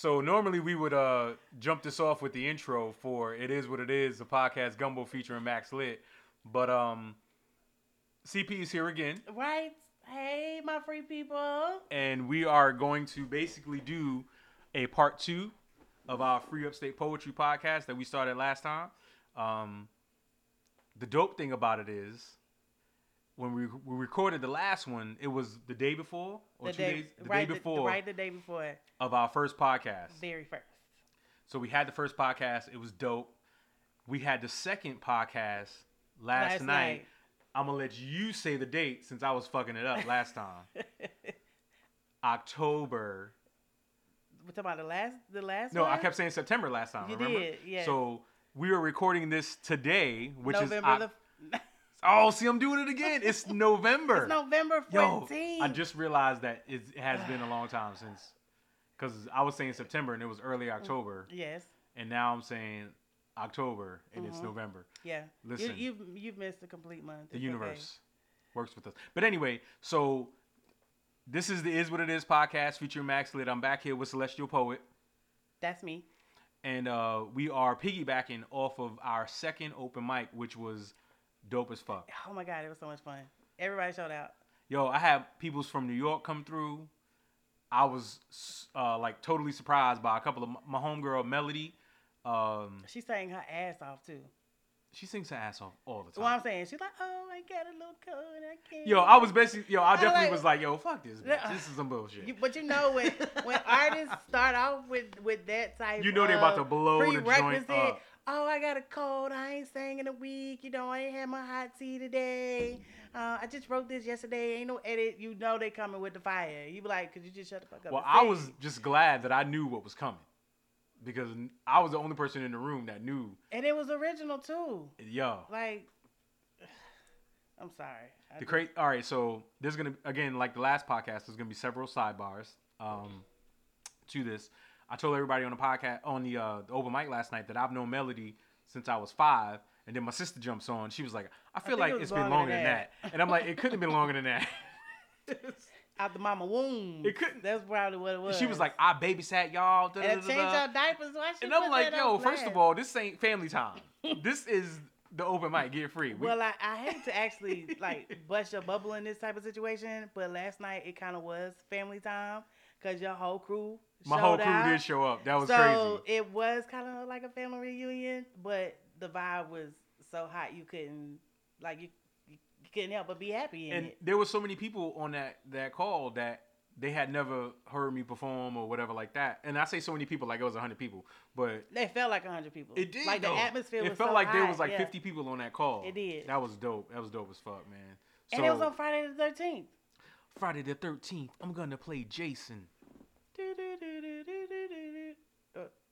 So normally we would uh jump this off with the intro for "It Is What It Is," the podcast Gumbo featuring Max Lit, but um, CP is here again, Right? Hey, my free people. and we are going to basically do a part two of our Free Upstate Poetry podcast that we started last time. Um, the dope thing about it is. When we, we recorded the last one, it was the day before or The two day, days, the right, day the- before right the day before. of our first podcast. Very first. So we had the first podcast. It was dope. We had the second podcast last, Last night. night. I'm gonna let you say the date since I was fucking it up last time. October. We're talking about the last, the last No, one? I kept saying September last time. You remember? did, yes. So we are recording this today, which November is the. oh, see, I'm doing it again. It's November. it's November 14th. Yo, 14th. I just realized that it has been a long time since, because I was saying September and it was early October, Yes. and now I'm saying October and it's Mhm. November. Yeah. Listen. You, you've, you've missed a complete month. the It's universe works with us. But anyway, so this is the Is What It Is podcast featuring Max Lit. I'm back here with Celestial Poet, That's me. and uh, we are piggybacking off of our second open mic, which was dope as fuck. Oh my God, it was so much fun. Everybody showed out. Yo, I had peoples from New York come through. I was uh, like totally surprised by a couple of my homegirl Melody. Um, She sang her ass off too. she sings her ass off all the time. What I'm saying, she's like, oh, I got a little cold, I can't. Yo, I was basically yo. I definitely like- was like, yo, fuck this. Bitch. This is some bullshit. You, but you know when when artists start off with with that type, You know they're about to blow the joint up. Oh, I got a cold. I ain't sang in a week. You know, I ain't had my hot tea today. Uh, I just wrote this yesterday. Ain't no edit. You know they coming with the fire. You be like, could you just shut the fuck up? Well, I sing? was just glad that I knew what was coming because I was the only person in the room that knew. and it was original too. Yo, Like, I'm sorry. I the cra All right, so there's gonna again like the last podcast. There's gonna be several sidebars um, to this. I told everybody on the podcast on the, uh, the open mic last night that I've known Melody since I was five, and then my sister jumps on. She was like, "I feel think like it it's been longer than than that," and I'm like, "It couldn't have been longer than that." out the mama womb. It couldn't- That's probably what it was. she was like, "I babysat y'all." da, and da, I changed da." your diapers. Why she And I'm like, yo, first of all, this ain't family time. this is the open mic, get free. We- Well, I, I hate to actually like bust your bubble in this type of situation, but last night it kind of was family time because your whole crew. My whole crew out. did show up. That was so crazy. it was kind of like a family reunion, but the vibe was so hot you couldn't like you, you couldn't help but be happy in And it. there were so many people on that that call that they had never heard me perform or whatever like that. And I say so many people like it was hundred people, but They felt like hundred people. it did. like though. the atmosphere. It felt so like there was like yeah. fifty people on that call. It did. That was dope. That was dope as fuck, man. and it was on Friday the thirteenth. Friday the thirteenth. I'm gonna play Jason.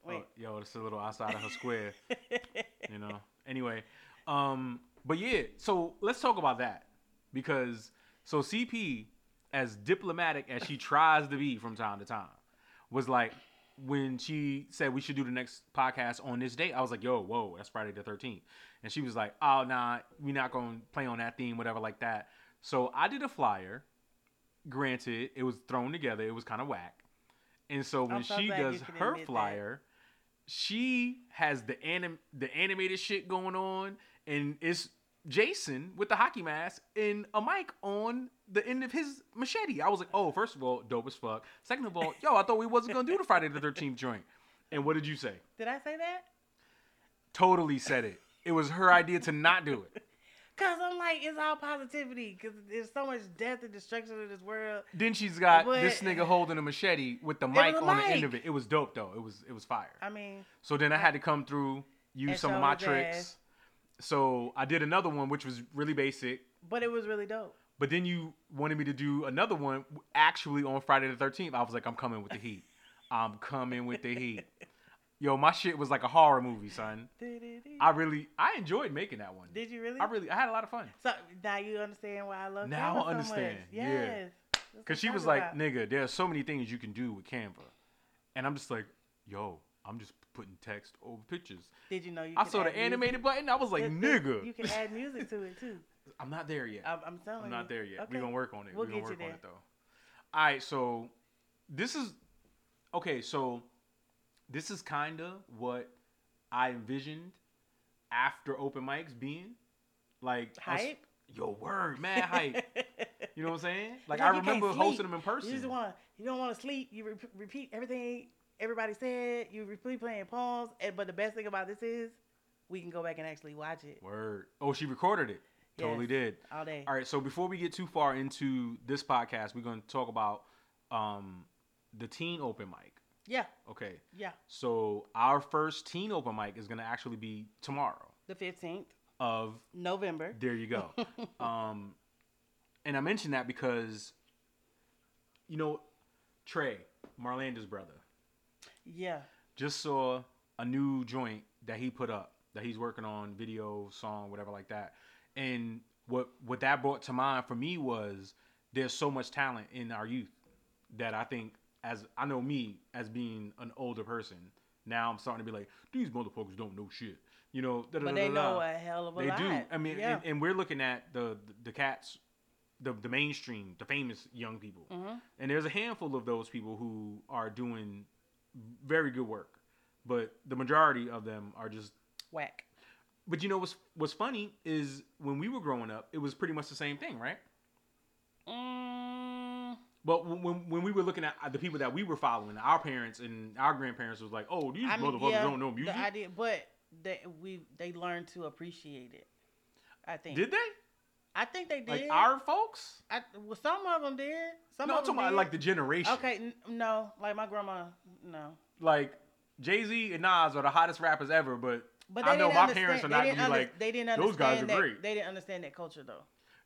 Wait. Oh, yo, it's a little outside of her square. you know. Anyway, um, but yeah, so let's talk about that because so CP, as diplomatic as she tries to be from time to time, was like when she said we should do the next podcast on this date. I was like, yo, whoa, that's Friday the thirteenth, and she was like, oh nah, we're not gonna play on that theme, whatever like that. So I did a flyer. Granted, it was thrown together. It was kind of whack. And so when she does her admit that. flyer, she has the anim the animated shit going on, and it's Jason with the hockey mask and a mic on the end of his machete. I was like, oh, first of all, dope as fuck. Second of all, yo, I thought we wasn't gonna do the Friday the Thirteenth joint. And what did you say? Did I say that? Totally said it. It was her idea to not do it. Cause I'm like, it's all positivity. Cause there's so much death and destruction in this world. Then she's got But- this nigga holding a machete with the mic on the end of it. It was dope though. It was it was fire. I mean, So then I had to come through, use some of my tricks. ass. So I did another one, which was really basic. but it was really dope. But then you wanted me to do another one actually on Friday the 13th. I was like, I'm coming with the heat. I'm coming with the heat. Yo, my shit was like a horror movie, son. I really, I enjoyed making that one. Did you really? I really, I had a lot of fun. So now you understand why I love Now Canva I so understand, yeah. Yes. That's what Cause she was like, about. nigga, there's so many things you can do with Canva. And I'm just like, yo, I'm just putting text over pictures. Did you know you? I saw the add music? animated button. I was like, nigga. You can add music to it too. I'm not there yet. I'm, I'm telling I'm you. not there yet. Okay. We're gonna work on it. We'll We're gonna you work on it though. All right, so this is okay. So this is kind of what I envisioned after open mics being like Hype. Yo, word, man, hype. You know what I'm saying? Like I like you can't remember hosting them in person. You just want you don't want to sleep. You re- repeat everything everybody said. You repeat playing poems. And, but the best thing about this is we can go back and actually watch it Word. Oh, she recorded it. Totally Yes. did. all day. All right. So before we get too far into this podcast, we're going to talk about um, the teen open mic. Yeah, Okay. yeah. So our first teen open mic is going to actually be tomorrow. The fifteenth Of November. there you go. um, and I mention that because, you know, Trey, Marlanda's brother, Yeah. just saw a new joint that he put up that he's working on video song whatever like that and what what that brought to mind for me was there's so much talent in our youth that i think as i know me as being an older person now i'm starting to be like these motherfuckers don't know shit you know But they know a hell of a they lot. do i mean yeah. and, and we're looking at the the cats the, the mainstream the famous young people Mhm. and there's a handful of those people who are doing very good work but the majority of them are just Whack. but you know what's what's funny is when we were growing up it was pretty much the same thing right but when, when, we were looking at uh, the people that we were following our parents and our grandparents was like oh these I mean, motherfuckers yeah, don't know music The idea, but they we they learned to appreciate it. I think. did they I think they did. like our folks I, well, some of them did. Some no i'm of them talking about did. like the generation Okay, n- no, like my grandma, no. like jay-z and nas are the hottest rappers ever but But I know my parents are not gonna be under- like, they didn't "Those guys are that, great." They didn't understand that culture though.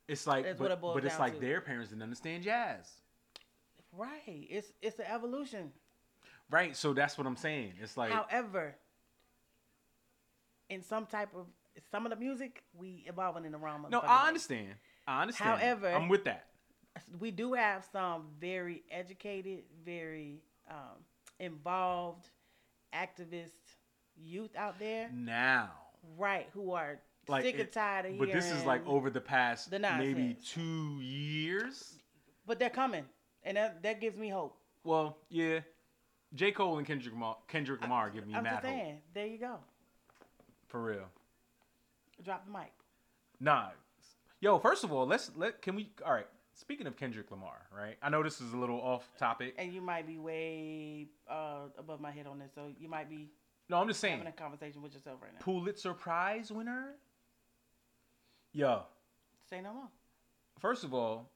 it's like That's but, what it boils but it's down like to. their parents didn't understand jazz Right. It's it's an evolution. right so that's what i'm saying it's like However, in some type of some of the music, we evolving in the wrong. no i way. understand i understand However- i'm with that we do have some very educated, very um, involved activist youth out there, now right? Who are like sick it- and tired of but this is like over the past the maybe two years But they're coming, and that that gives me hope. well yeah j cole and kendrick lamar, kendrick lamar give me I'm mad just hope saying. There you go. for real Drop the mic. nah yo first of all let's let can we all right speaking of kendrick lamar right i know this is a little off topic And you might be way uh, above my head on this, so you might be no i'm just saying having a conversation with yourself right now. pulitzer prize winner yo Say no more. First of all,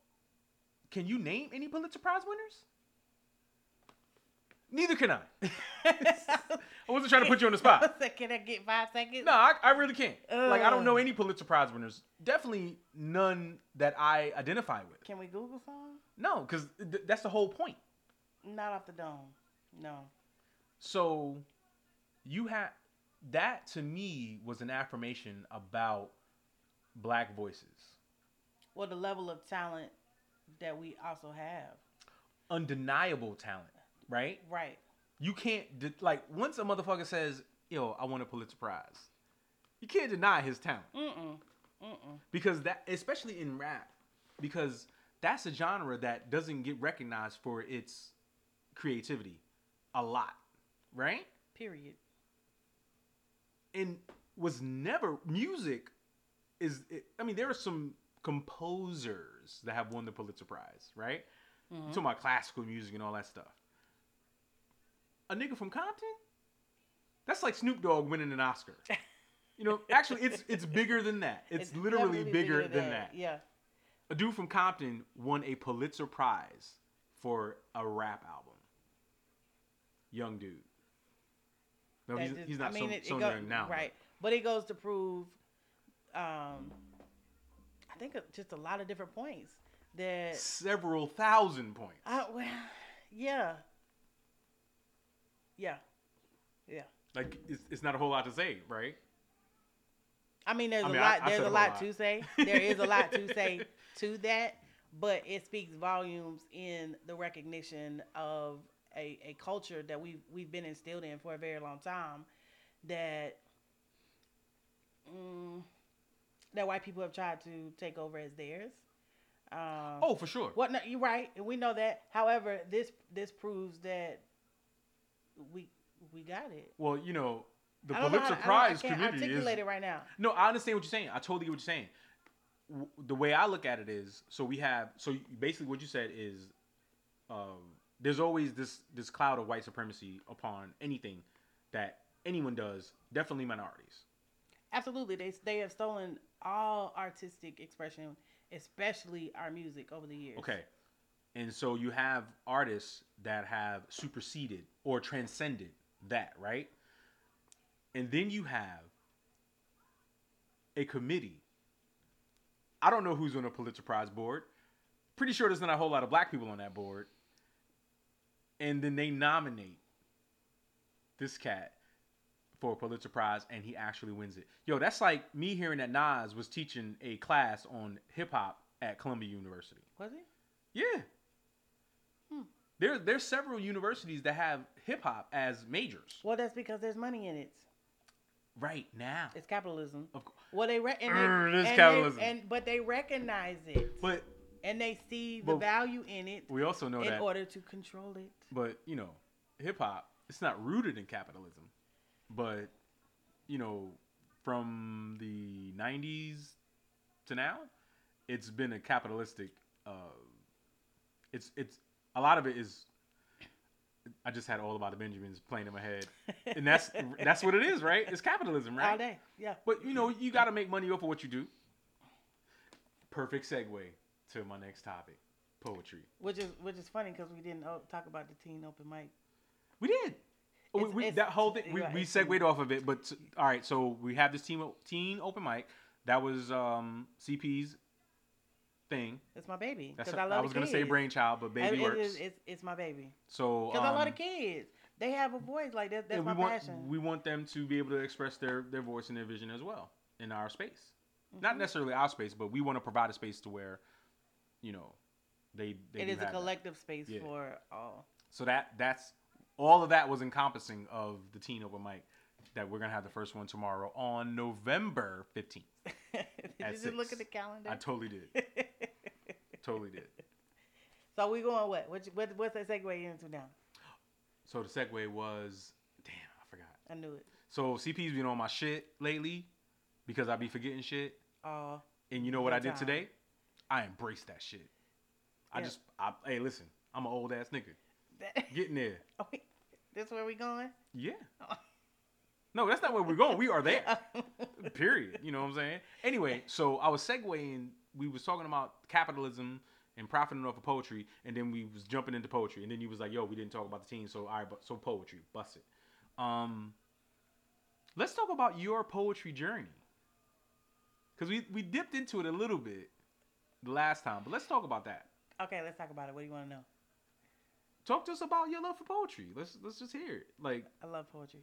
can you name any Pulitzer Prize winners? Neither can I. I wasn't trying to put you on the spot. Can I get five seconds? No, I, I really can't. Like, I don't know any Pulitzer Prize winners. Definitely none that I identify with. Can we Google some? No, because th- that's the whole point. Not off the dome. No. So, you had that to me was an affirmation about black voices. Well, the level of talent that we also have. Undeniable talent, right? Right. You can't de- like once a motherfucker says, "Yo, I want a Pulitzer Prize," you can't deny his talent Mm-mm. Mm-mm. because that, especially in rap, because that's a genre that doesn't get recognized for its creativity a lot, right? Period. And was never music is. I mean, there are some composers that have won the Pulitzer Prize, right? Mhm. You talking about classical music and all that stuff. A nigga from Compton? That's like Snoop Dogg winning an Oscar. You know, actually, it's it's bigger than that. It's, literally definitely bigger, than that. Yeah. A dude from Compton won a Pulitzer Prize for a rap album. Young dude. No, he's, just- he's not I mean, so, it- it so go- young now. Right. But it goes to prove, um, I think just a lot of different points that. Several thousand points. I, well, yeah. Yeah. Yeah. Like, it's, it's not a whole lot to say, right? I mean, there's I mean, a lot. I there's a lot, lot. to say. There is a lot to say to that, but it speaks volumes in the recognition of a, a culture that we we've been instilled in for a very long time. That mm, that white people have tried to take over as theirs. Um, Oh, for sure. what? No, you're right, and we know that. However, this this proves that we We got it. Well, you know, the don't know how Pulitzer I I Prize can't is. articulate it right now. No, I understand what you're saying. I totally get what you're saying. W- The way I look at it is, so we have, so basically what you said is, um, there's always this this cloud of white supremacy upon anything that anyone does. Definitely minorities. Absolutely, they they have stolen all artistic expression, especially our music over the years. Okay. And so you have artists that have superseded or transcended that, right? And then you have a committee. I don't know who's on the Pulitzer Prize board. Pretty sure there's not a whole lot of black people on that board. And then they nominate this cat for a Pulitzer Prize and he actually wins it. Yo, that's like me hearing that Nas was teaching a class on hip hop at Columbia University. Was it? Yeah. Hmm. There, there's several universities that have hip hop as majors Well, that's because there's money in it. right now. It's capitalism. Of course. Well, they re- and they, it is and capitalism. They, and but they recognize it But and they see the value in it we also know in that. In order to control it. But you know, hip hop, it's not rooted in capitalism. But you know, from the '90s to now, it's been a capitalistic. Uh, it's it's a lot of it is. I just had all about the Benjamins playing in my head, and that's that's what it is, right? It's capitalism, right? all day. Yeah. But you know, you got to make money off of what you do. Perfect segue to my next topic: poetry. Which is which is funny because we didn't talk about the teen open mic. We did. We, we, that whole thing, we, we segued off of it. But all right, so we have this team teen open mic. That was um, CP's thing. It's my baby. That's a- I love I was gonna say brainchild, but baby It- it works. is- it's, it's my baby. so Because I love the um, kids. They have a voice like that. That's my we want passion. we want them to be able to express their their voice and their vision as well in our space. Not Mhm. necessarily our space, but we want to provide a space to where, you know, they they It is a have that. collective space Yeah. for all. So that that's all of that was encompassing of the teen open mic that we're gonna have the first one tomorrow on November fifteenth. Did you look at the calendar? I totally did. totally did. so we going what? What, what? What's that segue into now? So the segue was, damn, I forgot. I knew it. So CP's been on my shit lately because I be forgetting shit. Oh, And you know what I did time. today? I embraced that shit. I Yeah. just, I, hey, listen, I'm an old ass nigga. That, Getting there. oh, wait, this where we going? Yeah. No, that's not where we're going. We are there. Period. You know what I'm saying? Anyway, so I was segueing. We was talking about capitalism and profiting off of poetry, and then we was jumping into poetry, and then you was like, "Yo, we didn't talk about the team." So all right, but so poetry, bust it. Um, let's talk about your poetry journey, because we we dipped into it a little bit the last time, but let's talk about that. okay, let's talk about it. What do you want to know? Talk to us about your love for poetry. Let's let's just hear it. Like, I love poetry.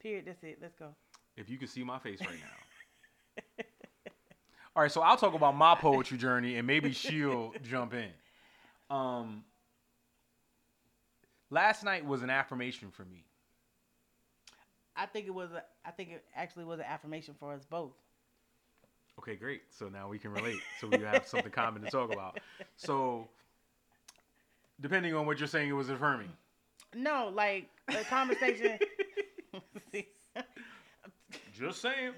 Period. That's it. Let's go. if you could see my face right now. All right, so I'll talk about my poetry journey and maybe she'll jump in. Um last night was an affirmation for me. I think it was. A, I think it actually was an affirmation for us both. Okay, great. So now we can relate. So we have something common to talk about. So depending on what you're saying it was affirming. No, like a conversation. Just saying.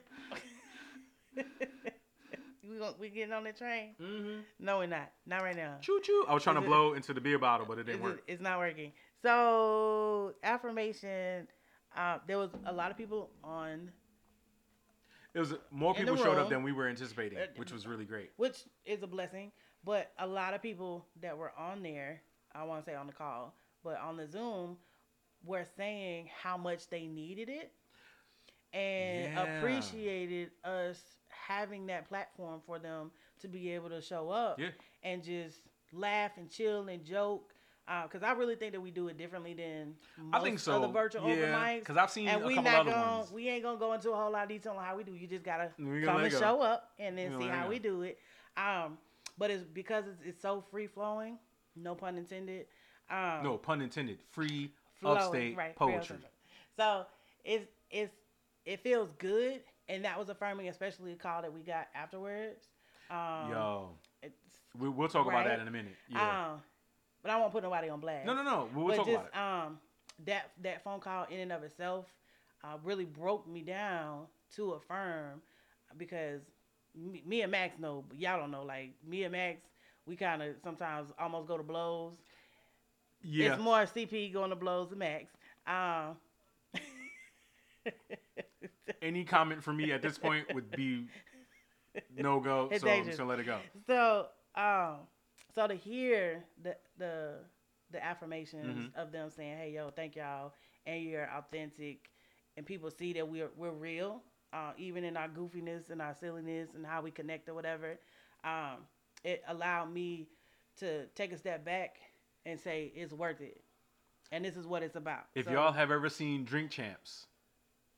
we gon- we getting on the train? Mhm. No, we're not. Not right now. Choo choo. I was trying to blow into the beer bottle, but it didn't work. it's not working. So affirmation. Uh, there was a lot of people on, It was more people showed up than we were anticipating, Uh, which was really great. which is a blessing. But a lot of people that were on there, I want to say on the call, but on the Zoom, were saying how much they needed it and Yeah. appreciated us having that platform for them to be able to show up Yeah. and just laugh and chill and joke. Because I really think that we do it differently than most I think so. other virtual yeah, open mics. because I've seen And a we not gonna, ones. we ain't gonna go into a whole lot of detail on how we do. You just gotta come and go. show up and then see gonna let it how go. we do it. Um, but it's because it's, it's so free flowing, no pun intended. Um, No pun intended. Free flowing, upstate right, poetry. So it's it's it feels good, and that was affirming, especially the call that we got afterwards. Um, Yo, it's, we, we'll talk about that in a minute. Yeah. um, but I won't put nobody on blast. no, no, no. We'll but talk just about it. um, that that phone call in and of itself uh, really broke me down to affirm because me, me and Max know, but y'all don't know. Like me and Max, we kind of sometimes almost go to blows. Yeah. It's more CP going to blows than Max. Um, Any comment from me at this point would be no go. It's so I'm just gonna let it go. So, um, so to hear the the the affirmations Mhm. of them saying, "Hey, yo, thank y'all," and you're authentic, and people see that we're we're real, uh, even in our goofiness and our silliness and how we connect or whatever. Um, it allowed me to take a step back and say it's worth it, and this is what it's about. If So, y'all have ever seen Drink Champs,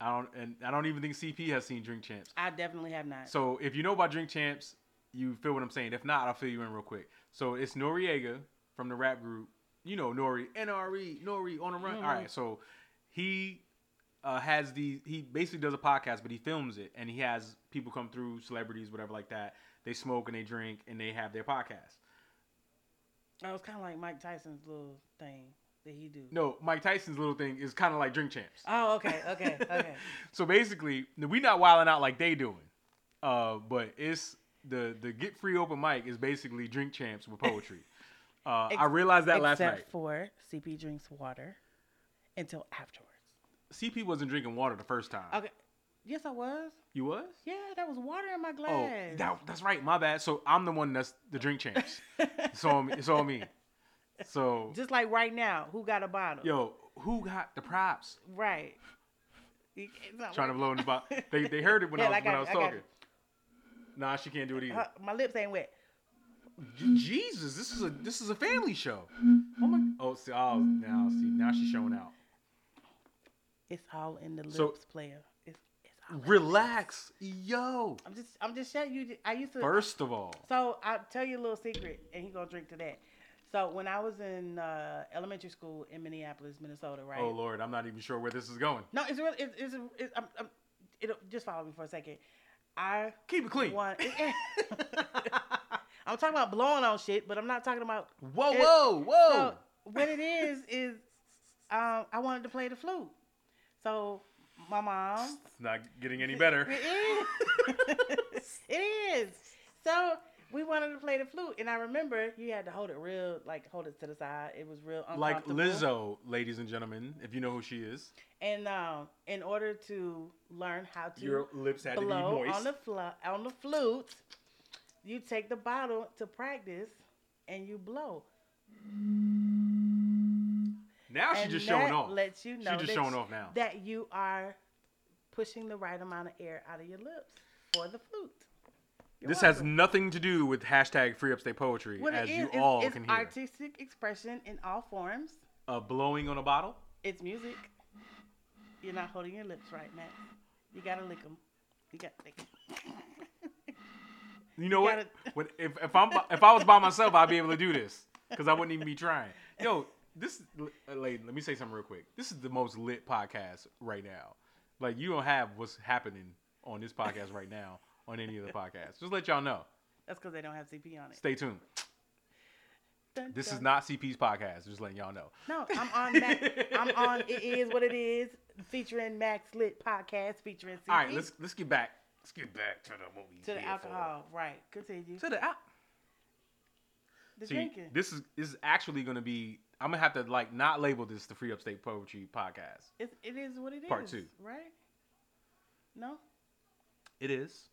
I don't, and I don't even think CP has seen Drink Champs. I definitely have not. So if you know about Drink Champs, you feel what I'm saying. If not, I'll fill you in real quick. So it's Noreaga from the rap group. You know Nori, NRE, Nori on the run. Mhm. All right, so he uh, has the he basically does a podcast, but he films it, and he has people come through, celebrities, whatever like that. They smoke and they drink and they have their podcast. Oh, it was kind of like Mike Tyson's little thing that he do. No, Mike Tyson's little thing is kind of like Drink Champs. Oh, okay, okay, okay. so basically, we not wilding out like they doing, uh, but it's the the get free open mic is basically drink champs with poetry. Uh, I realized that last night. Except for CP drinks water until afterwards. CP wasn't drinking water the first time. Okay. Yes, I was. You was? Yeah, that was water in my Oh, glass. that, that's right. My bad. So I'm the one that's the drink champs. it's on me. It's on me. So Just like right now, who got a bottle? yo, who got the props? Right. It- it's not Trying to blow in the bottle. They they heard it when Yeah, I was I when I it, was I talking. Nah, she can't do it either. Uh, my lips ain't wet. Jesus, this is a this is a family show. Oh my. Oh, see, oh, now see, now she's showing out. It's all in the lips, So- player. Relax, yo. I'm just I'm just showing you. I used to. First of all, So I'll tell you a little secret, and he gonna drink to that. So when I was in uh, elementary school in Minneapolis, Minnesota, right? oh Lord, I'm not even sure where this is going. No, it's really it's it's, it's I'm, I'm, it'll just follow me for a second. I Keep it clean. want. I'm talking about blowing on shit, but I'm not talking about. Whoa, It- whoa, whoa. So what it is is, um, I wanted to play the flute. So my mom. it's not getting any better. It is. it is. So we wanted to play the flute, and I remember you had to hold it real, like hold it to the side. It was real Like. Lizzo, ladies and gentlemen, if you know who she is, And um, in order to learn how to your lips had to be moist. on the flu- on the flute, you take the bottle to practice, and you blow. Now she's just showing off. Lets you know She's just showing off now. that you are pushing the right amount of air out of your lips for the flute. You're This has nothing to do with hashtag free upstate poetry, What as it you is, it's, all it's can hear. artistic expression in all forms. Uh, blowing on a bottle. It's music. You're not holding your lips right, Matt. You gotta lick them. You got to lick 'em. You know what? gotta- When, if if I'm if I was by myself, I'd be able to do this because I wouldn't even be trying. Yo, this uh, lady, let me say something real quick. This is the most lit podcast right now. Like you don't have what's happening on this podcast right now on any of the podcasts. Just let y'all know. That's because they don't have CP on it. Stay tuned. Dun, This is not CP's podcast. Just letting y'all know. No, I'm on. Max, I'm on. It is what it is. Featuring Max Lit podcast featuring CP. All right, let's let's get back. Let's get back to the movie. to the alcohol. Right. Continue. To the al- The See, drinking. this is this is actually gonna be. I'm gonna have to like not label this the Free Upstate Poetry podcast. It's, it is what it is. Part two. Right. No. It is.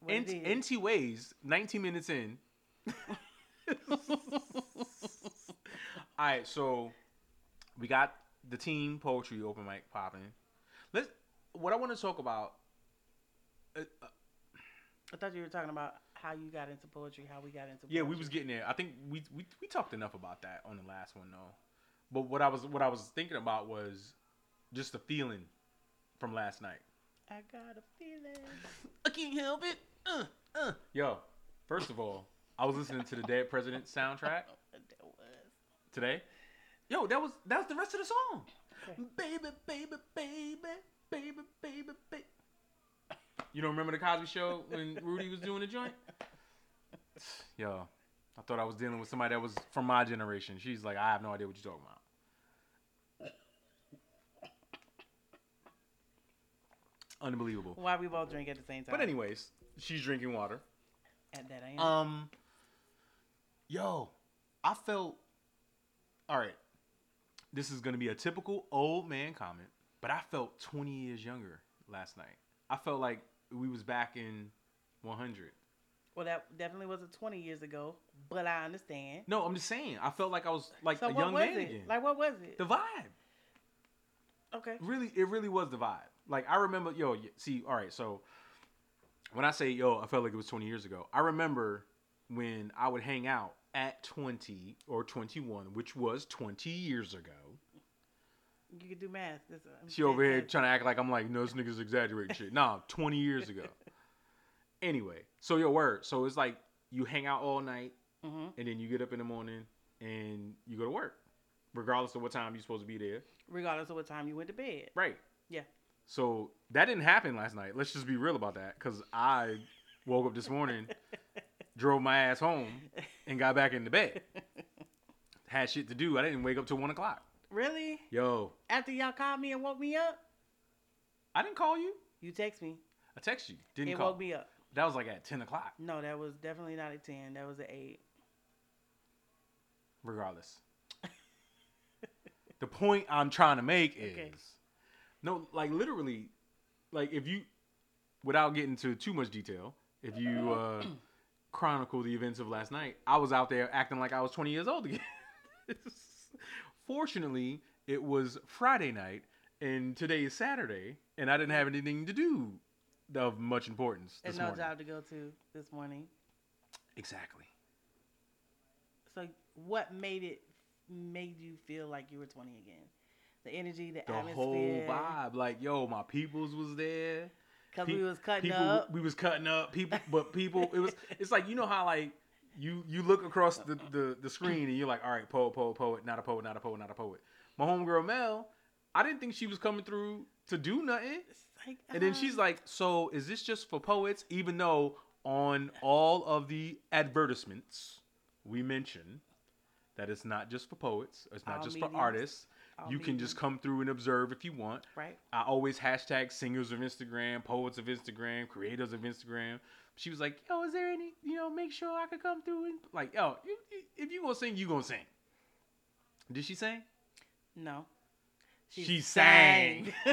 What it is. NT Ways, 19 minutes in. All right, so we got the team poetry open mic popping. Let's. What I want to talk about. Uh, uh, I thought you were talking about how you got into poetry, how we got into. yeah, we was getting there. I think we, we we talked enough about that on the last one though. But what I was what I was thinking about was just the feeling from last night. I got a feeling. I can't help it. Uh, uh. Yo, first of all, I was listening to the Dead President soundtrack That was. today. Yo, that was that was the rest of the song. Okay. Baby, baby, baby, baby, baby, baby. You don't remember the Cosby Show when Rudy was doing the joint? Yo, I thought I was dealing with somebody that was from my generation. She's like, I have no idea what you're talking about. Unbelievable. Why we both drink at the same time? But anyways, she's drinking water. At that I am. Um. Yo, I felt. All right, this is gonna be a typical old man comment, but I felt 20 years younger last night. I felt like we was back in 100. well, that definitely wasn't 20 years ago, but I understand. No, I'm just saying. I felt like I was like So a young man it? again. Like what was it? the vibe. okay. really it really was the vibe like i remember yo see all right so when i say yo i felt like it was 20 years ago i remember when i would hang out at 20 or 21 which was 20 years ago You could do math. I'm she over here trying to act like i'm like no this nigga's exaggerating shit nah 20 years ago anyway so your word so it's like you hang out all night Mhm. and then you get up in the morning and you go to work regardless of what time you're supposed to be there Regardless of what time you went to bed. Right. Yeah. So that didn't happen last night. Let's just be real about that. Cause I woke up this morning, drove my ass home, and got back into bed. Had shit to do. I didn't wake up till one o'clock. Really? Yo, After y'all called me and woke me up, I didn't call you. you text me. I text you. Didn't call. it call. woke me up. That was like at ten o'clock. No, that was definitely not at 10. That was at 8. Regardless. the point I'm trying to make is Okay. no, like literally, like if you, without getting into too much detail, if you uh, chronicle the events of last night, I was out there acting like I was 20 years old again. Fortunately, it was Friday night, and today is Saturday, and I didn't have anything to do of much importance And no morning. job to go to this morning. Exactly. So what made it made you feel like you were 20 again? The energy, the, atmosphere. The atmosphere. whole vibe, like yo, my peoples was there. Cause Pe- we was cutting people, up. We was cutting up people, but people. It was. It's like you know how like you you look across the, the the screen and you're like, all right, poet, poet, poet, not a poet, not a poet, not a poet. My homegirl Mel, I didn't think she was coming through to do nothing, like, and then she's um, like, so is this just for poets? Even though on all of the advertisements we mention that it's not just for poets, it's not All just mediums. for artists. All You can just come through and observe if you want. right. I always hashtag singers of Instagram, poets of Instagram, creators of Instagram. She was like, "Yo, is there any? You know, make sure I could come through and like, yo, you, you- if you gonna sing, you gonna sing." Did she sing? No. She sang.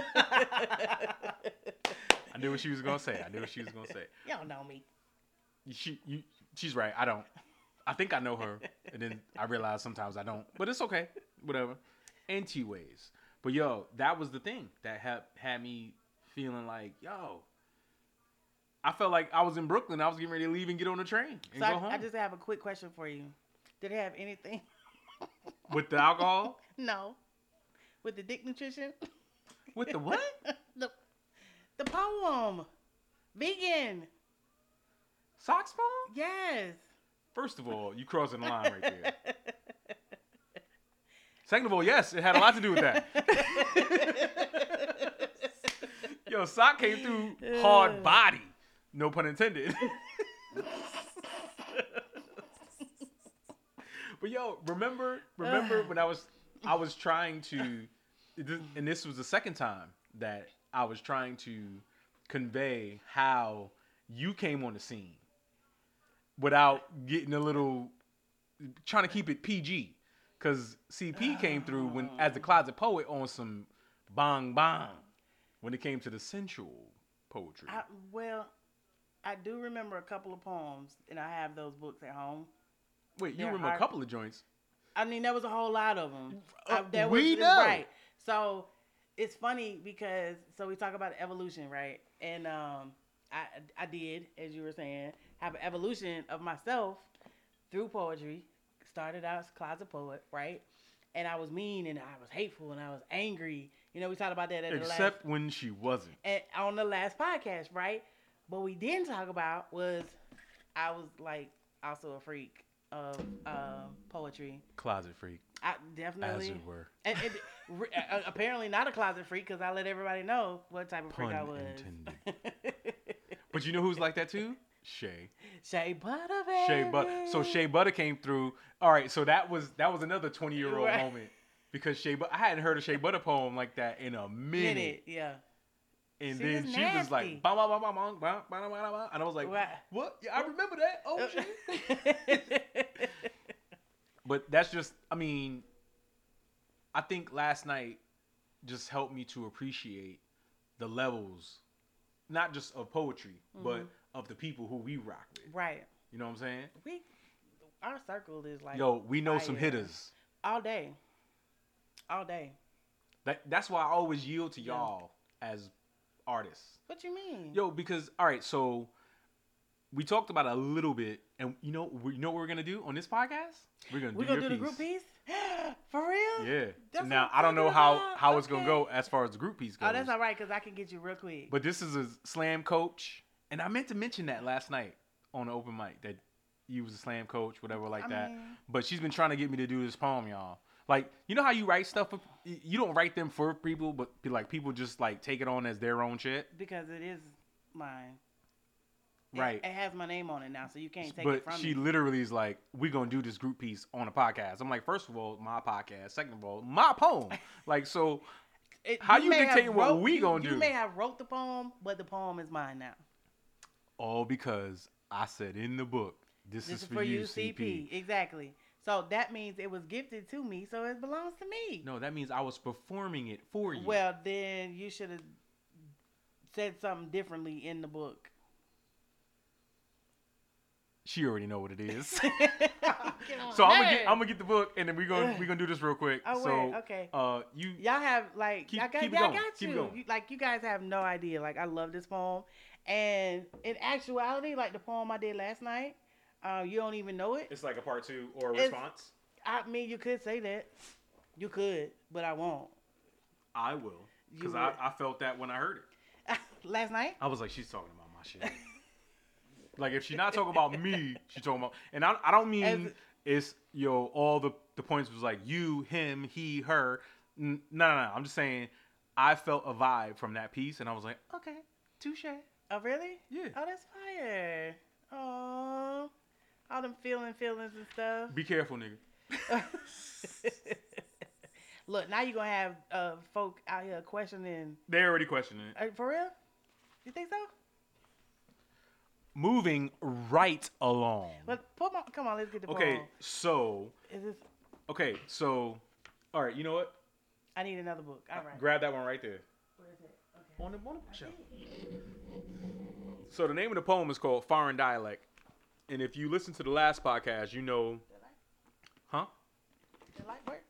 I knew what she was gonna say. I knew what she was gonna say. Y'all know me. She, you, she's right. I don't. I think I know her, and then I realize sometimes I don't. But it's okay. Whatever. Anti ways. But yo, that was the thing that had had me feeling like, yo. I felt like I was in Brooklyn. I was getting ready to leave and get on the train and So go I, home I just have a quick question for you. Did it have anything? with the alcohol. no. With the dick nutrition? With the what? the, the poem. Vegan. Socks phone? Yes. First of all, you crossing the line right there. Second of all, yes, it had a lot to do with that. Yo, sock came through hard body. No pun intended. but yo, remember, remember when I was I was trying to and this was the second time that I was trying to convey how you came on the scene without getting a little trying to keep it PG. Cause CP came through when as the closet poet on some bang bang when it came to the sensual poetry. I, well, I do remember a couple of poems, and I have those books at home. Wait, you they're remember a couple of joints? I mean, there was a whole lot of them. Uh, there we was, know. Right. So it's funny because so we talk about evolution, right? And um, I I did, as you were saying, have an evolution of myself through poetry. Started out as a closet poet, right? And I was mean and I was hateful and I was angry. You know, we talked about that at the last Except when she wasn't. at, on the last podcast, right? What we didn't talk about was I was like also a freak of um, poetry. Closet freak, I as definitely. it were. And, and, re- uh, apparently not a closet freak because I let everybody know what type of freak I Pun was. intended. But you know who's like that too? Shea. Shea Butter, baby. Shea Butter. So Shea Butter came through. All right, so that was that was another twenty year old Right. moment because Shea. But I hadn't heard a Shea Butter poem like that in a minute. minute, yeah. and She then was she was like. "Bah, bah, bah, bah, bah, bah, bah, bah, bah, bah," and I was like, Right. "What? Yeah, I remember that. Oh Uh, shit." But that's just, I mean, I think last night just helped me to appreciate the levels, not just of poetry, mm-hmm. but of the people who we rock with. right. You know what I'm saying? We our circle is like Yo, we know some hitters. all day. All day. That, that's why I always yield to y'all as artists. What you mean? Yo, because all right, so we talked about a little bit, and you know, we, you know what we're gonna do on this podcast? We're gonna We're do gonna your do the group piece? For real? Yeah. That's now I don't know how about. how it's gonna go as far as the group piece goes. Oh, that's all right, because I can get you real quick. But this is a slam coach, and I meant to mention that last night on the open mic that you was a slam coach, whatever like I that. mean- But she's been trying to get me to do this poem, y'all. Like, you know how you write stuff? For, you don't write them for people, but be like people just like take it on as their own shit, because it is mine. It- right? It, has my name on it now, so you can't take but it from she me. literally is like, "We gonna do this group piece on a podcast." I'm like, first of all, my podcast. Second of all, my poem. like, so It- how you have dictating what wrote- we you- gonna You do? You may have wrote the poem, but the poem is mine now. all because I said in the book, "This, This is for, you, CP. Exactly. So that means it was gifted to me, so it belongs to me. No, that means I was performing it for you. Well, then you should have said something differently in the book. She already know what it is. So I'm gonna get I'm gonna get the book, and then we're gonna we're gonna do this real quick. Oh, so word. Okay. uh, you Y'all have like Keep- y'all got, keep it y'all going. got Keep it you. going. you. Like you guys have no idea. Like I love this poem, and in actuality, like the poem I did last night, uh, you don't even know it. it's like a part two or a It's- response. I mean, you could say that, you could, but I won't. I will, because I. I felt that when I heard it. last night, I was like, she's talking about my shit. Like if she's not talking about me, she's talking about, and I, I don't mean As- it's yo all the the points was like you, him, he, her. N- No, no, no. I'm just saying I felt a vibe from that piece, and I was like, okay, touche. oh really? Yeah. Oh, that's fire. Oh, all them feeling feelings and stuff. Be careful, nigga. Look, now you're gonna have uh, folk out here questioning. They already questioning it. Uh, for real? You think so? Moving right along. But put my, come on, let's get the poem. Okay, poem. so Is this? okay, so all right, you know what? I need another book. All right. Grab that one right there. Where is it? Okay. On the, on the shelf. So the name of the poem is called Foreign Dialect. And if you listen to the last podcast, you know, huh? The light work?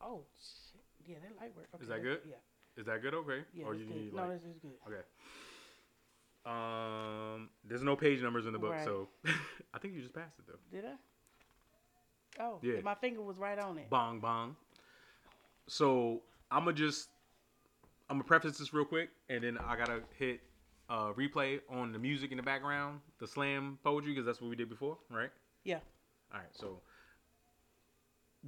Oh shit! Yeah, that light work. Okay, Is that good? Yeah, Is that good? Okay. yeah. or that's you good. need no, this is good. okay. There's no page numbers in the book, Right. so I think you just passed it though. Did I? Oh, Yeah. My finger was right on it. Bong bong. So I'm gonna just I'm gonna preface this real quick, and then I gotta hit uh, replay on the music in the background, the slam poetry, because that's what we did before, right? Yeah. All right. So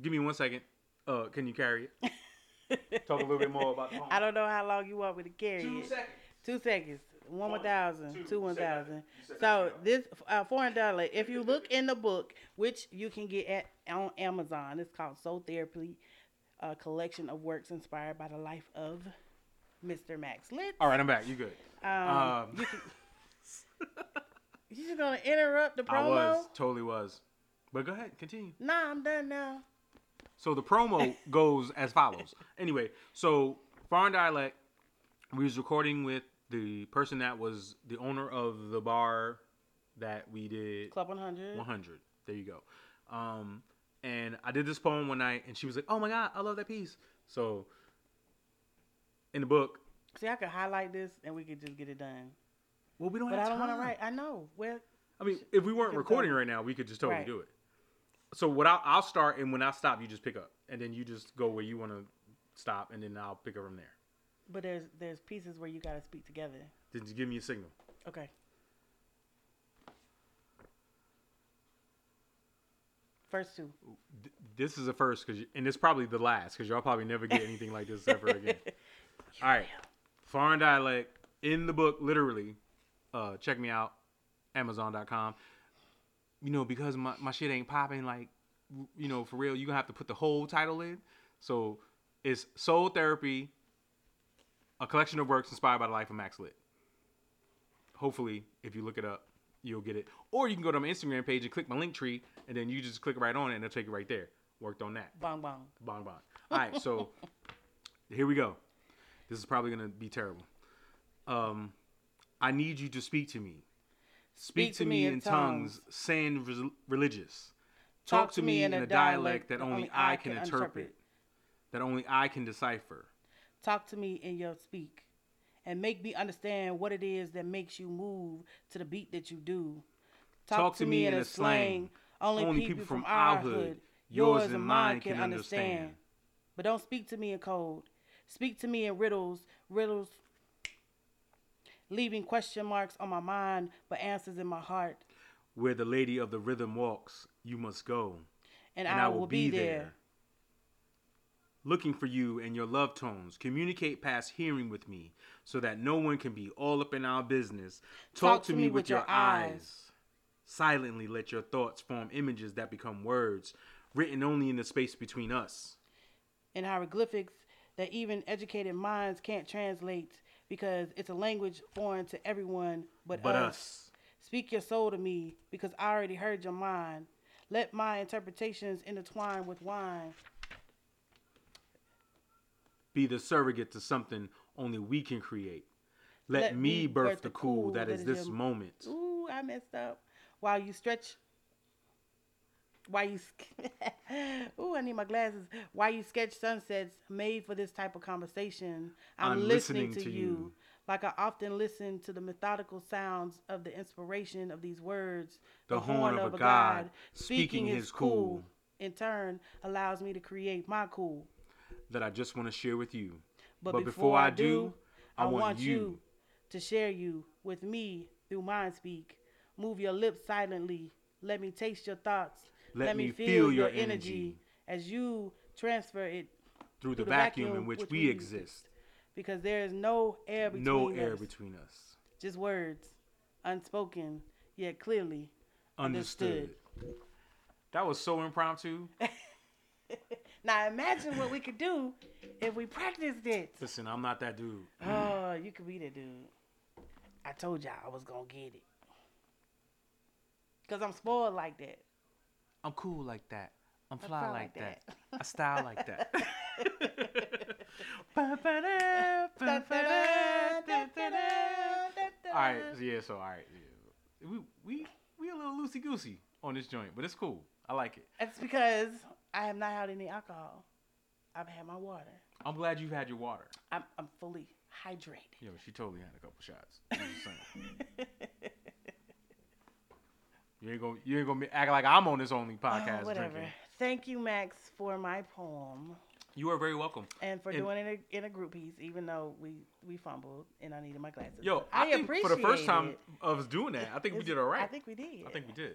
give me one second. Uh, can you carry it? Talk a little bit more about the poem. I don't know how long you want me to carry Two it. seconds. Two seconds. One one thousand. two, Two one thousand. So this uh, foreign dialect. If you look in the book, which you can get at on Amazon, it's called Soul Therapy, a collection of works inspired by the life of Mr. Max Litz. All right, I'm back. You good? Um, Um, you can, you just gonna interrupt the promo? I was totally was, but go ahead, continue. Nah, I'm done now. So the promo goes as follows. Anyway, so foreign dialect. We was recording with the person that was the owner of the bar that we did Club 100. 100. There you go. Um, and I did this poem one night, and she was like, "Oh my god, I love that piece." So in the book, See, I could highlight this and we could just get it done. well, we don't But I don't want to write. I know. Well, I mean, if we weren't recording right now, we could just totally Right. do it. So what I'll, I'll start, and when I stop, you just pick up, and then you just go where you want to stop, and then I'll pick up from there. But there's there's pieces where you gotta speak together. Then just give me a signal. Okay. First two. Th- This is a first, cause you, and it's probably the last, cause y'all probably never get anything like this ever again. All right, foreign dialect in the book, literally. Uh, check me out, Amazon.com. You know, because my, my shit ain't popping like, you know, for real. You gonna have to put the whole title in. So it's Soul Therapy, a collection of works inspired by the life of Max Lit. Hopefully, if you look it up, you'll get it. Or you can go to my Instagram page and click my Linktree, and then you just click right on it, and it'll take you right there. Worked on that. Bong bong. Bong bong. All right, so here we go. This is probably gonna be terrible. Um, I need you to speak to me. Speak, to, me in tongues, saying res- religious. Talk, to me in a dialect that only I can interpret, that only I can decipher. Talk to me in your speak, and make me understand what it is that makes you move to the beat that you do. Talk, to, me in a slang only, people, from our hood, yours and mine, can understand. But don't speak to me in code. Speak to me in riddles, riddles, leaving question marks on my mind, but answers in my heart. Where the lady of the rhythm walks, you must go. And, I, will be there. Looking for you and your love tones. Communicate past hearing with me so that no one can be all up in our business. Talk, to, me with your eyes. Silently let your thoughts form images that become words, written only in the space between us. in hieroglyphics that even educated minds can't translate because it's a language foreign to everyone but, But us. us. Speak your soul to me because I already heard your mind. Let my interpretations intertwine with wine. Be the surrogate to something only we can create. Let, me birth, the cool that is this your- moment. Ooh, I messed up. While you stretch. While you. Ooh, I need my glasses. While you sketch sunsets made for this type of conversation, I'm, I'm listening, listening to, you. you. Like I often listen to the methodical sounds of the inspiration of these words. The horn of a god speaking his cool. In turn, allows me to create my cool. That I just want to share with you. But, before, I do, I want you to share you with me through mind speak. Move your lips silently. Let me taste your thoughts. Let me me feel, feel your your energy as you transfer it through the, the vacuum, vacuum in which which we we exist. because there is no air between No us. air between us. Just words, unspoken yet clearly Understood. understood. That was so impromptu. Now imagine what we could do if we practiced it. Listen, I'm not that dude. Oh, you could be that dude. I told y'all I was gonna get it. Cause I'm spoiled like that. I'm cool like that. I'm I fly, fly like like that. that. I style like that. all right, yeah, so all right, yeah. we we we a little loosey goosey on this joint, but it's cool. I like it. It's because I have not had any alcohol. I've had my water. I'm glad you've had your water. I'm, I'm fully hydrated. Yo, she totally had a couple shots. I'm just saying. you ain't gonna you ain't gonna act like I'm on this only oh, podcast Oh, whatever. drinking. Thank you, Max, for my poem You are very welcome. and for And- doing it in a, in a group piece, even though we, we fumbled and I needed my glasses. Yo, But I, think for the first time it. of us doing that, I think we did all right. I think we did. I think we did.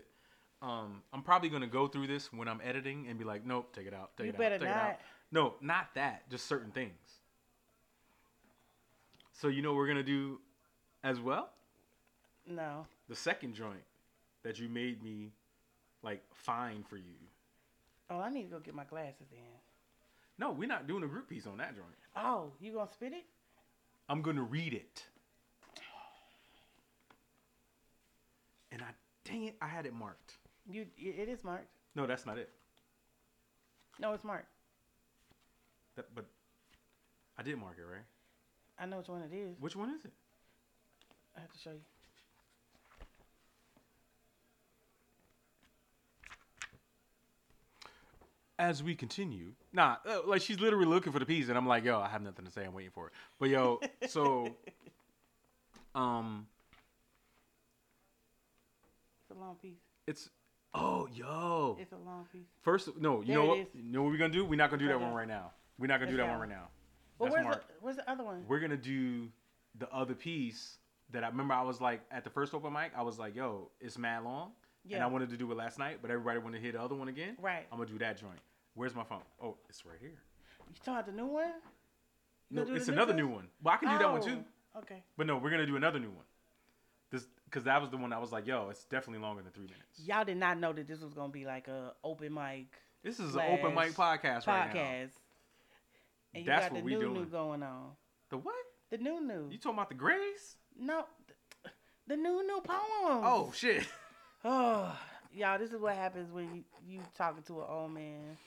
Um, I'm probably gonna go through this when I'm editing and be like, nope, take it out, take You it better out, take it out. not. No, not that. Just certain things. So you know what we're gonna do as well? No. The second joint that you made me like fine for you. Oh, I need to go get my glasses then. No, we're not doing a group piece on that joint. Oh, you gonna spit it? I'm gonna read it. And I dang it, I had it marked. You, it is marked. No, that's not it. No, it's marked. That, but I did mark it, right? I know which one it is. Which one is it? I have to show you. As we continue, nah, uh, like she's literally looking for the piece, and I'm like, yo, I have nothing to say. I'm waiting for it. But yo, so, um, It's a long piece. it's oh, yo, It's a long piece. first, no, you There know what? is. You know what we're gonna do? We're not gonna do that one right now. We're not gonna do that one right now. Well, where's the, where's the other one? We're gonna do the other piece that I remember. I was like at the first open mic. I was like, yo, it's mad long, yeah. and I wanted to do it last night, but everybody wanted to hear the other one again. Right. I'm gonna do that joint. Where's my phone? Oh, it's right here. You talking about the new one? You No, it's the another one? new one. Well, I can do that one too. Oh, Okay. But no, we're gonna do another new one. Because that was the one I was like, yo, it's definitely longer than three minutes. Y'all did not know that this was gonna be like a open mic This is an open mic Slash podcast right now. podcast. And you That's got what the new doing. new going on. The what? The new new. You talking about the Grays? No, th- the new new poem. Oh shit. Oh, y'all, this is what happens when you, you talking to an old man.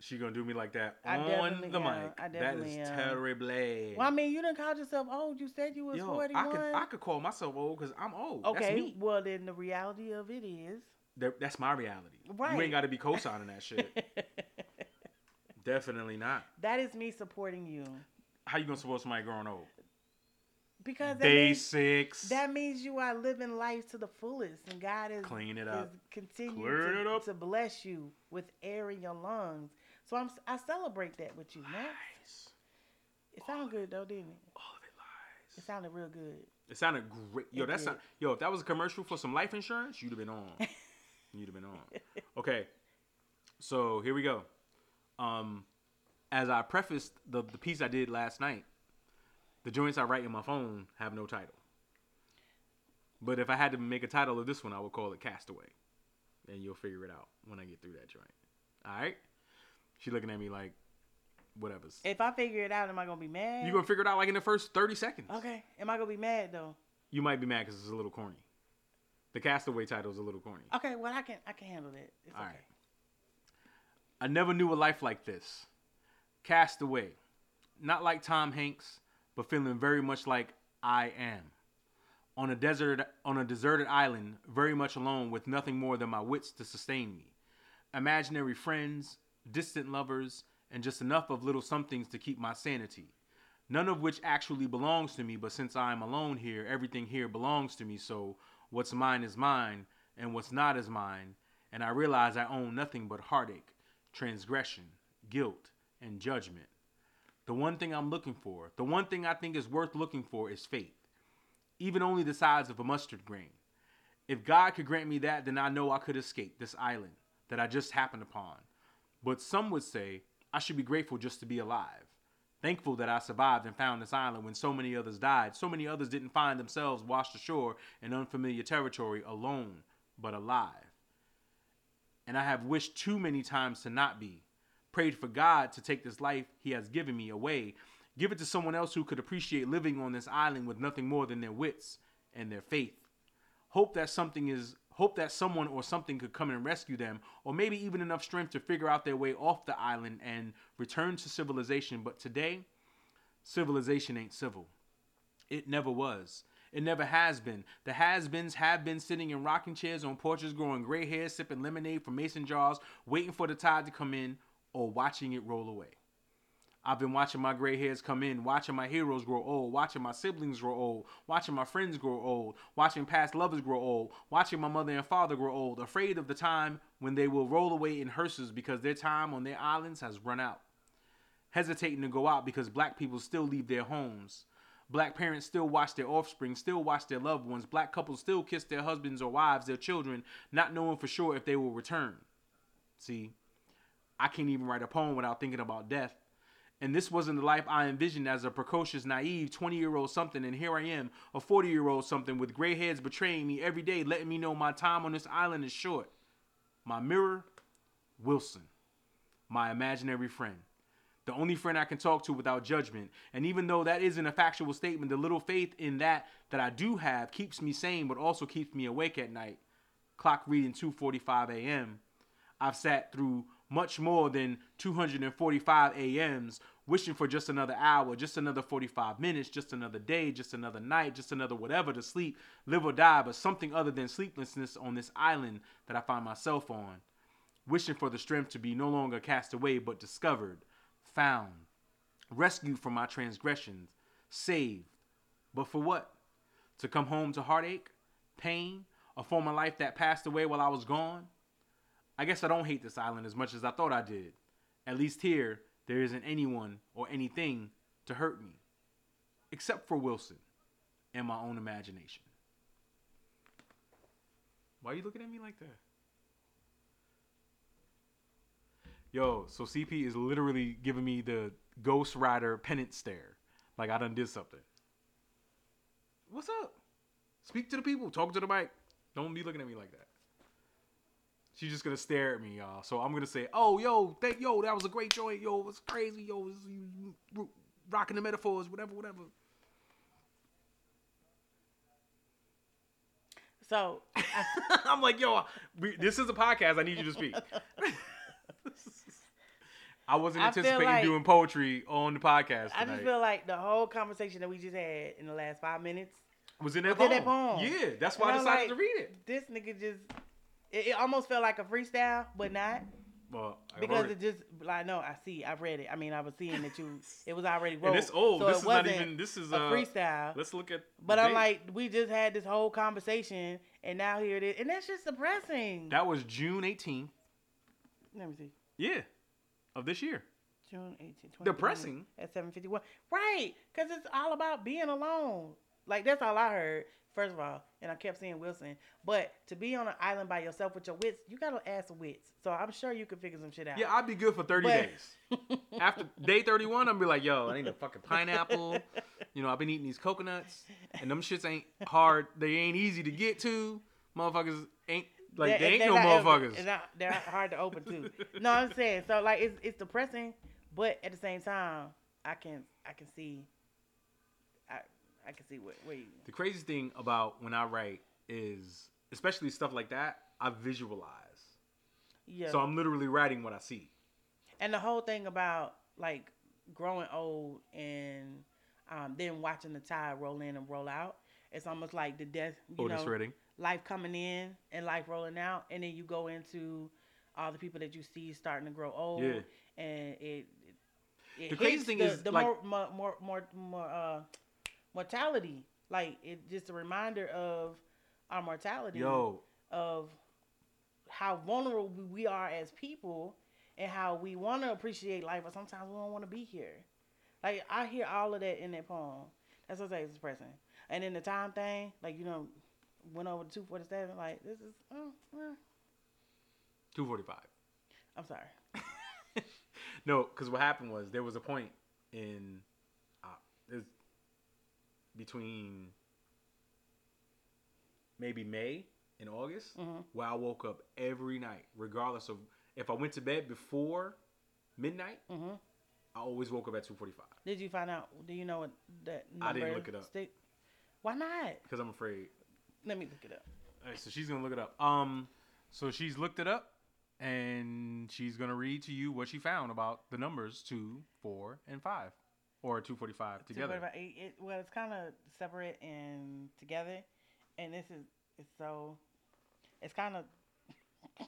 She gonna do me like that I on the am. mic. I that is am. terrible. Well, I mean, you didn't call yourself old. You said you was Yo, 41. I could I could call myself old because I'm old. That's okay, me. well, then the reality of it is. That- That's my reality. Right. You ain't got to be co-signing that shit. Definitely not. that is me supporting you. How you gonna support somebody growing old? Because that means, Basics. that means you are living life to the fullest, and God is, Clean it up. continuing to, it up. to bless you with air in your lungs. So I'm I celebrate that with you, man. It sounded good though, didn't it? All of it lies. It sounded real good. It sounded great. Yo, It that's not, yo. If that was a commercial for some life insurance, you'd have been on. you'd have been on. Okay, so here we go. Um, as I prefaced the the piece I did last night, the joints I write in my phone have no title. But if I had to make a title of this one, I would call it Castaway, and you'll figure it out when I get through that joint. All right? She looking at me like, whatever's. If I figure it out, am I gonna be mad? You gonna figure it out like in the first thirty seconds. okay. Am I gonna be mad though? You might be mad because it's a little corny. The Castaway title is a little corny. Okay. Well, I can I can handle it. It's All okay. right. I never knew a life like this. Castaway. Not like Tom Hanks, but feeling very much like I am. On a desert on a deserted island, very much alone with nothing more than my wits to sustain me. Imaginary friends, distant lovers, and just enough of little somethings to keep my sanity. None of which actually belongs to me, but since I am alone here, everything here belongs to me, so what's mine is mine, and what's not is mine, and I realize I own nothing but heartache, transgression, guilt, and judgment. The one thing I'm looking for, the one thing I think is worth looking for is faith, even only the size of a mustard grain. If God could grant me that, then I know I could escape this island that I just happened upon. But some would say I should be grateful just to be alive. Thankful that I survived and found this island when so many others died. So many others didn't find themselves washed ashore in unfamiliar territory alone, but alive. And I have wished too many times to not be. Prayed for God to take this life He has given me away, give it to someone else who could appreciate living on this island with nothing more than their wits and their faith. Hope that something is hope that someone or something could come and rescue them, or maybe even enough strength to figure out their way off the island and return to civilization. But today, civilization ain't civil. It never was. It never has been. The has-beens have been sitting in rocking chairs on porches, growing gray hairs, sipping lemonade from mason jars, waiting for the tide to come in, or watching it roll away. I've been watching my gray hairs come in, watching my heroes grow old, watching my siblings grow old, watching my friends grow old, watching past lovers grow old, watching my mother and father grow old, afraid of the time when they will roll away in hearses because their time on their islands has run out. Hesitating to go out because black people still leave their homes. Black parents still watch their offspring, still watch their loved ones. Black couples still kiss their husbands or wives, their children, not knowing for sure if they will return. See, I can't even write a poem without thinking about death. And this wasn't the life I envisioned as a precocious, naive 20 year old something. And here I am, a 40 year old something with gray hairs betraying me every day, letting me know my time on this island is short. My mirror, Wilson, my imaginary friend. The only friend I can talk to without judgment. And even though that isn't a factual statement, the little faith in that that I do have keeps me sane, but also keeps me awake at night. Clock reading 2:45 a.m. I've sat through much more than 245 AMs, wishing for just another hour, just another 45 minutes, just another day, just another night, just another whatever to sleep, live or die, but something other than sleeplessness on this island that I find myself on. Wishing for the strength to be no longer cast away, but discovered, found, rescued from my transgressions, saved. But for what? To come home to heartache, pain, a former life that passed away while I was gone? I guess I don't hate this island as much as I thought I did. At least here, there isn't anyone or anything to hurt me. Except for Wilson and my own imagination. Why are you looking at me like that? Yo, so CP is literally giving me the Ghost Rider penance stare. Like I done did something. What's up? Speak to the people. Talk to the mic. Don't be looking at me like that. She's just gonna stare at me, y'all. So I'm gonna say, "Oh, yo, thank yo, that was a great joint, yo, it was crazy, yo, was- you, you rocking the metaphors, whatever, whatever. So I'm like, yo, we, this is a podcast. I need you to speak. I wasn't I anticipating like- doing poetry on the podcast I just feel like the whole conversation that we just had in the last five minutes, was in that was poem. in that poem. Yeah, that's why I And I'm decided like, to read it. this nigga just. It, it almost felt like a freestyle, but not Well, I because it just like no, I see, I've read it. I mean, I was seeing that you, it was already wrote. and it's old. so this it is not wasn't even. This is a uh, freestyle. Let's look at. But I'm date. like, we just had this whole conversation, and now here it is, and that's just depressing. that was June 18th. Let me see. Yeah, of this year. June 18, 20, Depressing. At 751. Right. Because it's all about being alone. Like, that's all I heard, first of all. And I kept saying Wilson. But to be on an island by yourself with your wits, you got to ask some wits. So I'm sure you could figure some shit out. Yeah, I'd be good for 30 But- days. After day 31, I'm be like, yo, I need a fucking pineapple. You know, I've been eating these coconuts, and them shits ain't hard. They ain't easy to get to. Motherfuckers ain't like They're- they ain't no motherfuckers. Not, they're hard to open too. no, I'm saying so like it's it's depressing, but at the same time, I can I can see. I can see where, where you. The craziest thing about when I write is, especially stuff like that, I visualize. Yeah. So I'm literally writing what I see. and the whole thing about like growing old and um, then watching the tide roll in and roll out. It's almost like the death. You Otis know, Redding. life coming in and life rolling out, and then you go into all the people that you see starting to grow old, Yeah. and it. it, The crazy thing the, is, the like- more, more more more more uh, mortality. Like it just a reminder of our mortality Yo, of how vulnerable we are as people and how we want to appreciate life, but sometimes we don't want to be here. Like I hear all of that in that poem. That's what I say it's depressing. And then the time thing, like you know, went over to two forty seven. Like this is, oh, well, 245. I'm sorry. No, because what happened was there was a point in uh, between maybe May and August Mhm. where I woke up every night, regardless of if I went to bed before midnight. hmm I always woke up at two forty five Did you find out? Do you know what that number I didn't look it up. Stick? Why not? because I'm afraid. Let me look it up. All right, so she's gonna look it up. Um, so she's looked it up, and she's gonna read to you what she found about the numbers two, four, and five, or two forty five together. 245, It, it, well, it's kind of separate and together, and this is it's so it's kind of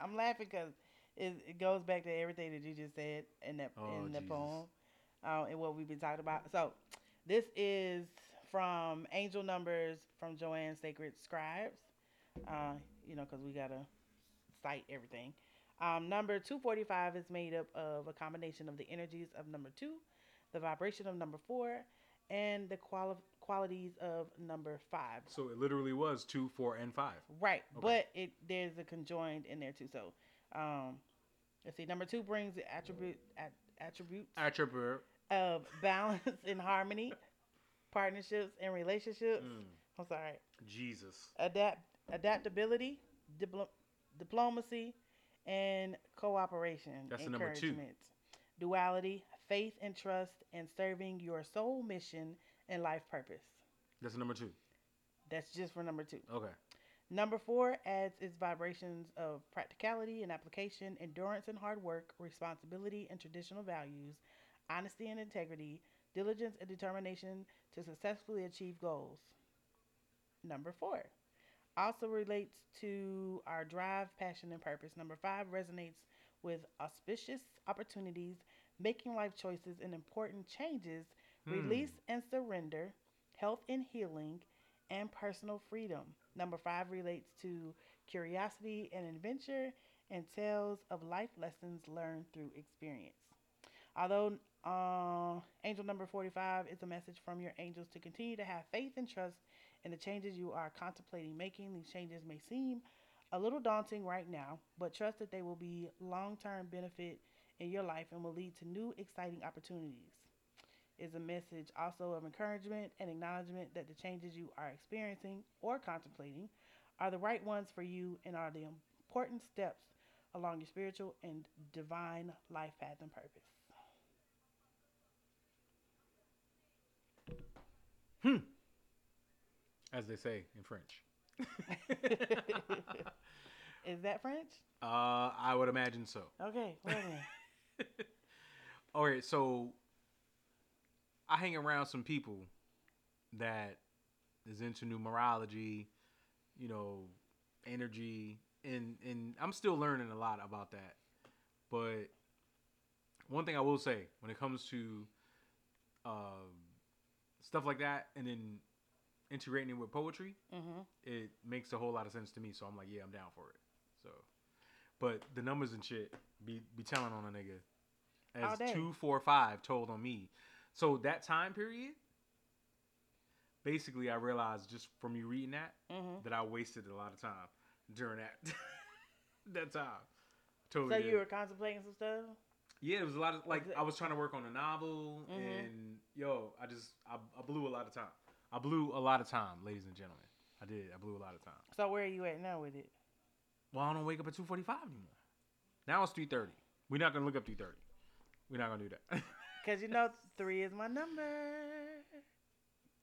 I'm laughing because it, it goes back to everything that you just said in that Oh, in the Jesus. poem, uh, and what we've been talking about. So this is from Angel Numbers from Joanne Sacred Scribes. Uh, you know, because we gotta cite everything. Um, number 245 is made up of a combination of the energies of number two, the vibration of number four, and the quali- qualities of number five. So it literally was two, four, and five. Right, Okay. but it there's a conjoined in there too. So, um, let's see. Number two brings the attribute at, attributes Attribute. of balance and harmony, partnerships and relationships. Mm, I'm sorry. Jesus. adapt adaptability, diplo- diplomacy, and cooperation. That's the number two. encouragement, Duality, faith and trust, and serving your soul mission and life purpose. That's number two. That's just for number two. Okay. Number four adds its vibrations of practicality and application, endurance and hard work, responsibility and traditional values, honesty and integrity, diligence and determination to successfully achieve goals. Number four also relates to our drive, passion, and purpose. Number five resonates with auspicious opportunities, making life choices and important changes, Hmm. release and surrender, health and healing, and personal freedom. Number five relates to curiosity and adventure and tales of life lessons learned through experience. Although uh, angel number 45 is a message from your angels to continue to have faith and trust in the changes you are contemplating making, these changes may seem a little daunting right now, but trust that they will be long term benefit in your life and will lead to new, exciting opportunities. Is a message also of encouragement and acknowledgement that the changes you are experiencing or contemplating are the right ones for you and are the important steps along your spiritual and divine life path and purpose. Hmm. As they say in French. Is that French? Uh, I would imagine so. Okay, wait a minute. All right, so I hang around some people that is into numerology, you know, energy, and and I'm still learning a lot about that. But one thing I will say when it comes to um, stuff like that, and then integrating it with poetry, hmm it makes a whole lot of sense to me. So I'm like, yeah, I'm down for it. But the numbers and shit be be telling on a nigga as two, four, five told on me. So that time period, basically, I realized just from you reading that hmm that I wasted a lot of time during that that time. Totally. So did. you were contemplating some stuff? yeah, it was a lot of like I was trying to work on a novel, Mhm. and yo, I just I, I blew a lot of time. I blew a lot of time, ladies and gentlemen. I did. I blew a lot of time. So where are you at now with it? Well, I don't wake up at two forty five anymore. Now it's three thirty. We're not gonna look up three thirty. We're not gonna do that. Because you know three is my number.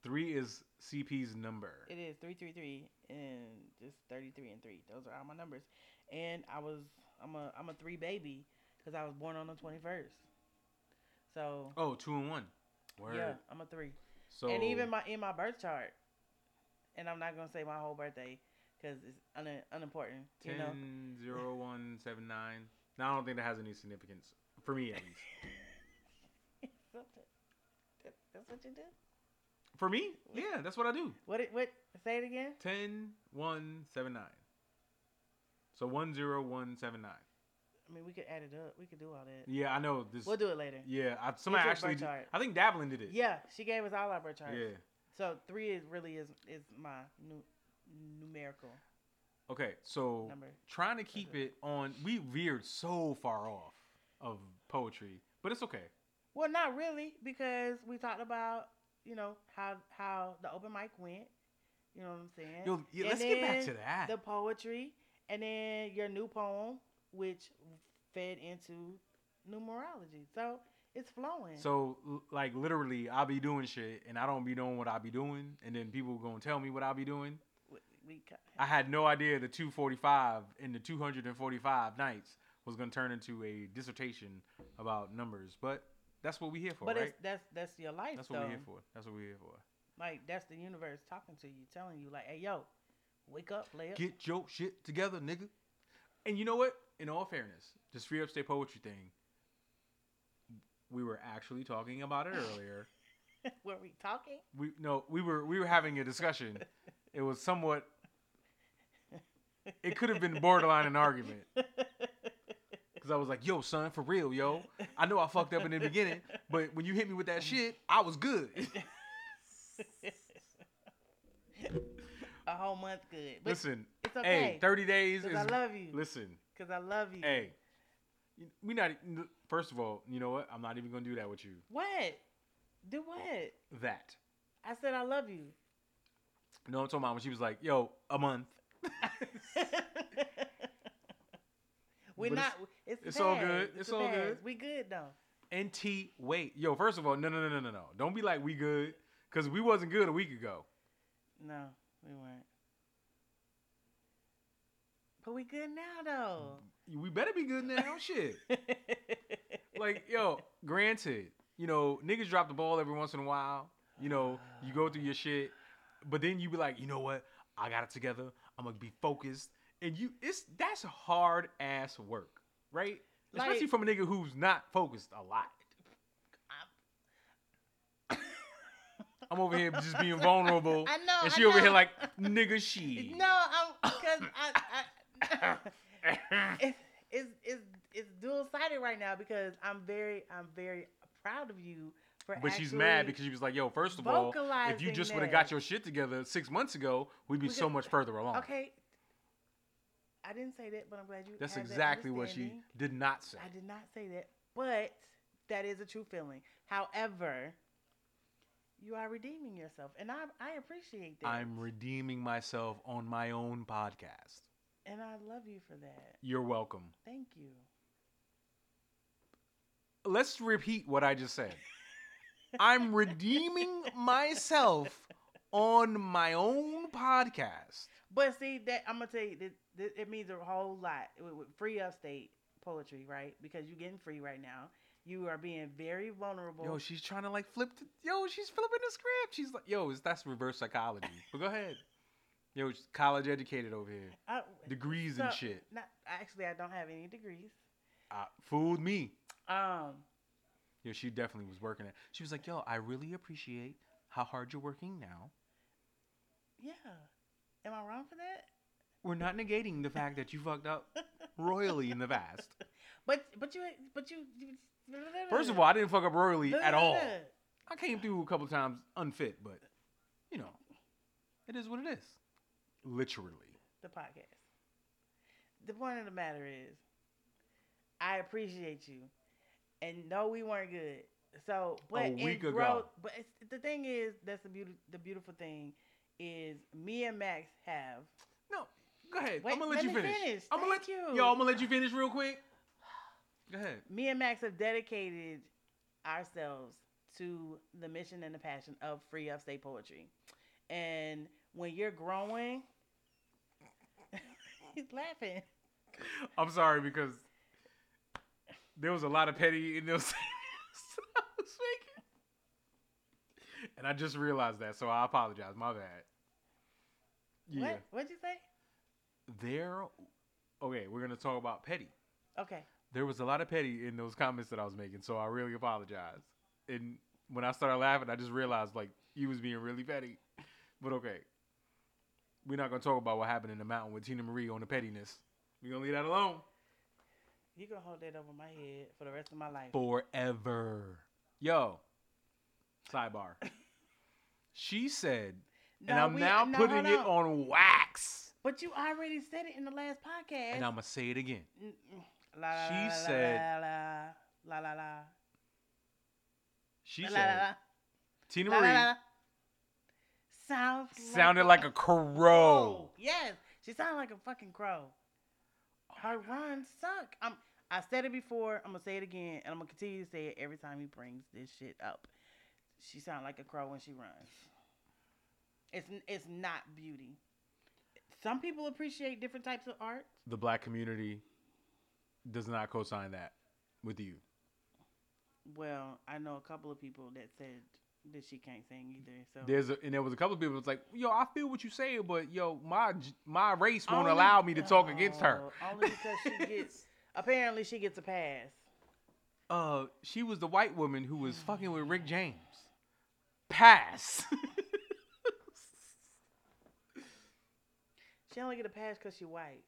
three is CP's number. It is three three three and just thirty three and three. Those are all my numbers. And I was I'm a I'm a three baby because I was born on the twenty first. So Oh, two and one. Word. yeah, I'm a three. So and even my in my birth chart, and I'm not gonna say my whole birthday because it's un, unimportant. You know. 10, 0, 1, 7, 9. Now I don't think that has any significance for me at least. That's what you do. For me, yeah, that's what I do. What? It, what? Say it again. 10, 1, 7, 9. So 1, 0, 1, 7, 9. I mean, we could add it up. We could do all that. Yeah, I know this. We'll do it later. yeah, I, somebody actually. Did. I think Davelin did it. Yeah, she gave us all our birth charts. Yeah. So three is really is is my nu- numerical Okay, so number. trying to keep it on. We veered so far off of poetry, but it's okay. Well, not really because we talked about you know how how the open mic went. You know what I'm saying? Yo, yeah, let's get back to that. The poetry, and then your new poem, which fed into numerology. So it's flowing. So, like, literally, I'll be doing shit, and I don't be knowing what I'll be doing, and then people gonna tell me what I'll be doing. We, I had no idea the 245 and the 245 nights was gonna turn into a dissertation about numbers, but that's what we're here for, but right? it's that's that's your life. That's though. what we here for. That's what we here for. Like that's the universe talking to you, telling you like, hey yo, wake up, player. Get your shit together, nigga. And you know what? In all fairness, this free upstate poetry thing, we were actually talking about it earlier. Were we talking? we no, we were we were having a discussion. It was somewhat. It could have been borderline an argument because I was like, "Yo, son, for real, yo. I know I fucked up in the beginning, but when you hit me with that shit, I was good." A whole month good. But listen, it's hey, thirty days is. Cause I love you. Listen, Cause I love you. hey, we not. First of all, you know what? I'm not even gonna do that with you. What? Do what? That. I said I love you. No, I'm talking about when she was like, "Yo, a month." We're But not. it's- It's, it's all good. It's, It's all good. We good though. NT, wait, yo. First of all, no, no, no, no, no, no. Don't be like we good, cause we wasn't good a week ago. No, we weren't. But we good now though. We better be good now. Shit. Like, yo, granted, you know, niggas drop the ball every once in a while. You know, you go through your shit, but then you be like, you know what? I got it together. I'm gonna be focused, and you, it's that's hard ass work, right? Especially from a nigga who's not focused a lot. I'm over here just being vulnerable, I know. and I she over here like, nigga, she. No, I'm because I, I it's, it's it's it's dual sided right now because I'm very I'm very proud of you. But she's mad because she was like, "Yo, first of all, if you just would have got your shit together six months ago, we'd be We so could- much further along." Okay, I didn't say that, but I'm glad you. That's have that exactly what she did not say. I did not say that, but that is a true feeling. However, you are redeeming yourself, and I I appreciate that. I'm redeeming myself on my own podcast. and I love you for that. You're welcome. Thank you. Let's repeat what I just said. I'm redeeming myself on my own podcast. But see that I'm gonna tell you that, that it means a whole lot with, with free upstate poetry, right? Because you're getting free right now. You are being very vulnerable. Yo, she's trying to like flip. The, yo, she's flipping the script. She's like, yo, that's reverse psychology. But go ahead. Yo, college educated over here, I- degrees so- and shit. Not actually, I don't have any degrees. Uh, fooled me. Um, Yeah, she definitely was working it. She was like, yo, I really appreciate how hard you're working now. yeah. Am I wrong for that? We're not negating the fact that you fucked up royally in the past. But but you but you. you First of all, I didn't fuck up royally at all. I came through a couple times unfit, but you know, it is what it is. Literally. the podcast. The point of the matter is, I appreciate you, and no, we weren't good. So, but A week ago. but it's, the thing is, that's the beauty. The beautiful thing is, me and Max have. No, go ahead. Wait, I'm gonna let, let you finish. finish. I'm gonna let you. Yo, I'm gonna let you finish real quick. Go ahead. Me and Max have dedicated ourselves to the mission and the passion of free upstate poetry, and when you're growing, he's laughing. I'm sorry because there was a lot of petty in those I was making. And I just realized that, so I apologize. My bad. Yeah. What? What'd you say? There okay, we're gonna talk about petty. Okay. There was a lot of petty in those comments that I was making, so I really apologize. And when I started laughing, I just realized like you was being really petty. But okay. We're not gonna talk about what happened in the mountain with Teena Marie on the pettiness. We're gonna leave that alone. You gonna hold that over my head for the rest of my life. forever. Yo, sidebar. she said, and I'm we- now no, putting hold it on wax, But you already said it in the last podcast. and I'm gonna say it again. Mm, mm. La, la, She la, said- la la la la She said la, la, Teena Marie. Sounds sounded like a crow. Yes, she sounded like a fucking crow. Her runs suck. I'm. I said it before. I'm gonna say it again, and I'm gonna continue to say it every time he brings this shit up. She sounds like a crow when she runs. It's it's not beauty. Some people appreciate different types of art. The black community does not co-sign that with you. Well, I know a couple of people that said that she can't sing either. So There's a, and there was a couple of people that's like, yo, I feel what you say, but yo, my my race won't Only- allow me to talk against her. Oh, Only because she gets apparently she gets a pass. Uh, she was the white woman who was fucking with Rick James. Pass. She only get a pass because she white.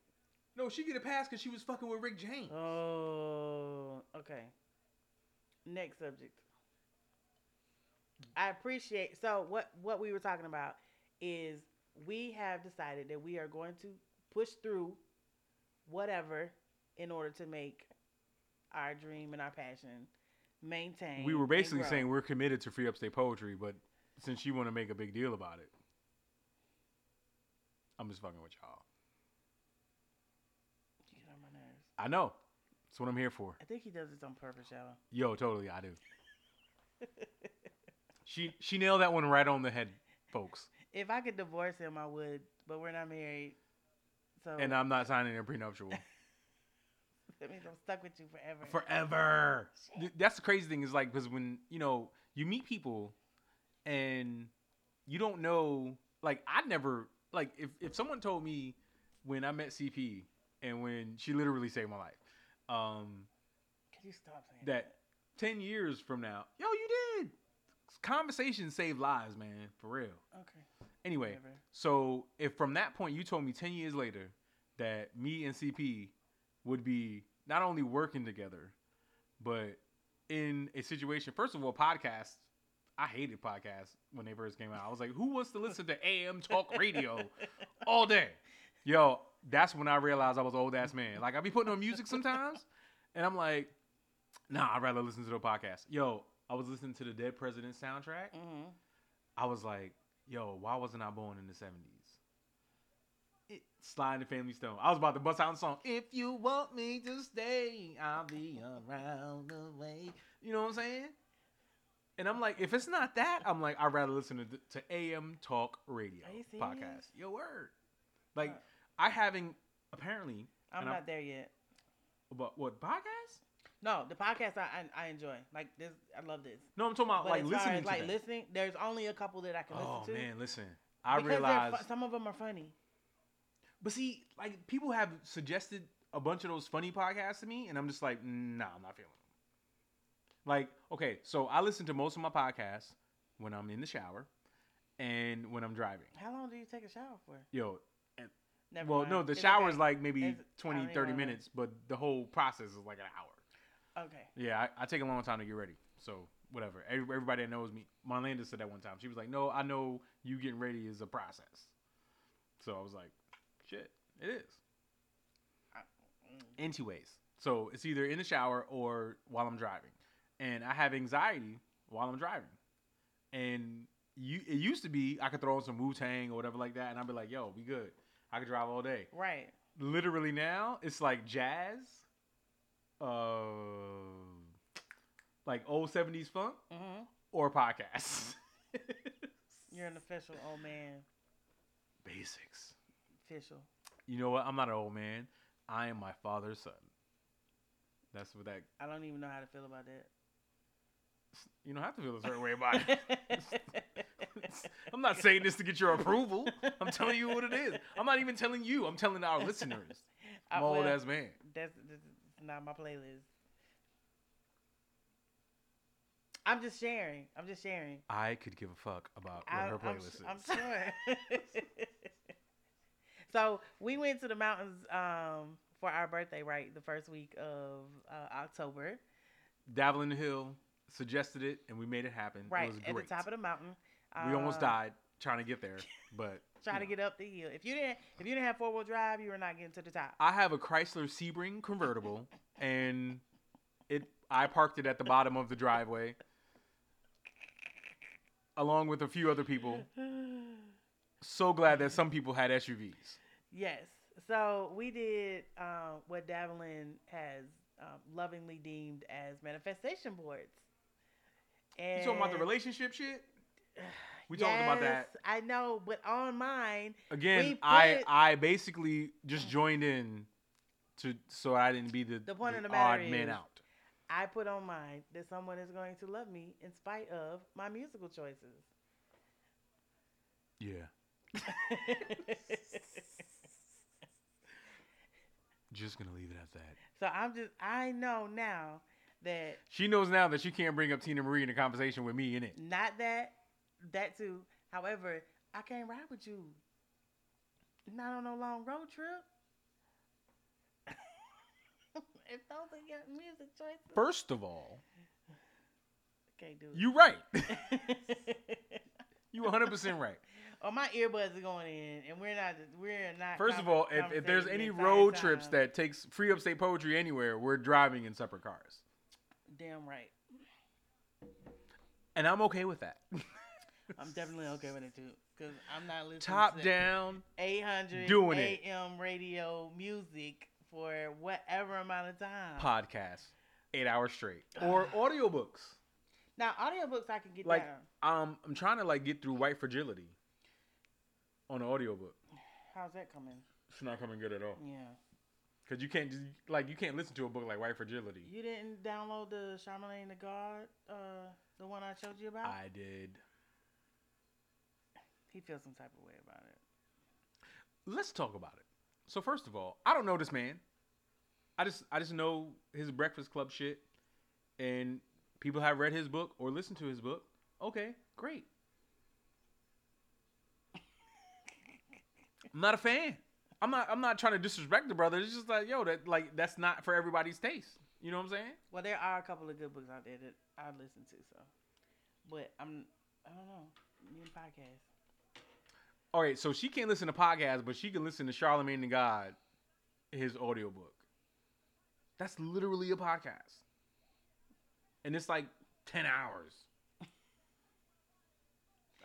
no, she get a pass because she was fucking with Rick James. Oh, okay. Next subject. I appreciate so what what we were talking about is we have decided that we are going to push through whatever in order to make our dream and our passion maintain. we were basically saying we're committed to free upstate poetry, but since you want to make a big deal about it, I'm just fucking with y'all. You get on my nerves. I know. That's what I'm here for. I think he does this on purpose, y'all. Yo, totally, I do. she she nailed that one right on the head, folks. If I could divorce him, I would, but we're not married. So And I'm not signing a prenuptial that means I'm stuck with you forever. forever. Th- That's the crazy thing is like because when you know you meet people and you don't know like I never like if if someone told me when I met CP and when she literally saved my life, um, Can you stop saying that? that ten years from now, yo, you did. Conversations save lives, man, for real. Okay. Anyway, so if from that point you told me 10 years later that me and CP would be not only working together, but in a situation, first of all, podcasts, I hated podcasts when they first came out. I was like, who wants to listen to AM talk radio all day? Yo, that's when I realized I was old ass man. Like, I be putting on music sometimes, and I'm like, nah, I'd rather listen to the podcast. Yo, I was listening to the Dead President soundtrack. Mm-hmm. I was like, yo, why wasn't I born in the 70s? It, Sly and the Family Stone. I was about to bust out the song. If you want me to stay, I'll be around the way. You know what I'm saying? And I'm like, if it's not that, I'm like, I'd rather listen to, to AM Talk Radio Are you serious? podcast. Your word. Like, Uh, I having apparently. I'm not there yet. But what podcast? No, the podcast I, I I enjoy. Like this, I love this. No, I'm talking about But like listening as to like that. listening, there's only a couple that I can Oh listen to. Oh man, listen. I realize fu- some of them are funny. but see, like people have suggested a bunch of those funny podcasts to me, and I'm just like, nah, I'm not feeling them. Like, okay, so I listen to most of my podcasts when I'm in the shower and when I'm driving. How long do you take a shower for? Yo, Never well, mind. no, the It's shower okay. is like maybe It's- 20, 30 minutes, but the whole process is like an hour. Okay. Yeah, I, I take a long time to get ready. So whatever. Every- Everybody that knows me, Marlanda said that one time. She was like, "No, I know you getting ready is a process." So I was like, "Shit, it is." Anyways, so it's either in the shower or while I'm driving, and I have anxiety while I'm driving, and you it used to be I could throw on some Wu Tang or whatever like that, and I'd be like, "Yo, we good. I could drive all day." Right. literally now it's like jazz uh like old 70s funk hmm or podcasts. You're an official old man. basics. Official. you know what? I'm not an old man. I am my father's son. That's what that I don't even know how to feel about that. you don't have to feel a certain way about it. I'm not saying this to get your approval. I'm telling you what it is. I'm not even telling you. I'm telling our listeners. I'm Uh, old well, ass man. That's, that's not my playlist. I'm just sharing. I'm just sharing. i could give a fuck about what I, her I'm, playlist is I'm sure. so we went to the mountains um, for our birthday, right? The first week of uh, October, Davelin Hill suggested it, and we made it happen. right it was at the top of the mountain. we almost Uh, died trying to get there, but Trying to know. get up the hill. If you didn't, if you didn't have four wheel drive, you were not getting to the top. I have a Chrysler Sebring convertible, and it. I parked it at the bottom of the driveway, along with a few other people. So glad that some people had SUVs. Yes. So we did um, what Davelin has um, lovingly deemed as manifestation boards. And You talking about the relationship shit? We talked about that I know, but on mine, again. I I basically just joined in to so I didn't be the, The point of the odd man out. I put on mine that someone is going to love me in spite of my musical choices. Yeah, just gonna leave it at that. so I'm just, I know now that She knows now that she can't bring up Teena Marie in a conversation with me in it. not that, that too. However, I can't ride with you. Not on no long road trip. If those are your music choices, First of all, can't do it. you right. you 100% right. oh, my earbuds are going in, and we're not. We're not. First of all, if, if there's any the entire road trips that takes free upstate poetry anywhere, we're driving in separate cars. damn right, And I'm okay with that. I'm definitely okay with it too, because I'm not listening Top to down. 800 doing it. AM radio music for whatever amount of time. podcast, eight hours straight. Or audiobooks. Now, audiobooks I can get Like, down. um, I'm trying to like get through White Fragility on an audiobook. How's that coming? It's not coming good at all. Yeah. Cause you can't just like you can't listen to a book like White Fragility. You didn't download the Charlemagne the God, uh, the one I showed you about? I did. he feels some type of way about it. Let's talk about it. So first of all, I don't know this man. I just I just know his Breakfast Club shit, and people have read his book or listened to his book. Okay, great. I'm not a fan. I'm not I'm not trying to disrespect the brother. It's just like yo, that like that's not for everybody's taste. You know what I'm saying? Well, there are a couple of good books out there that I listen to, so. But I'm, I don't know. Me and podcasts. All right, so she can't listen to podcasts, but she can listen to Charlemagne the God, his audiobook. That's literally a podcast. And it's like 10 hours.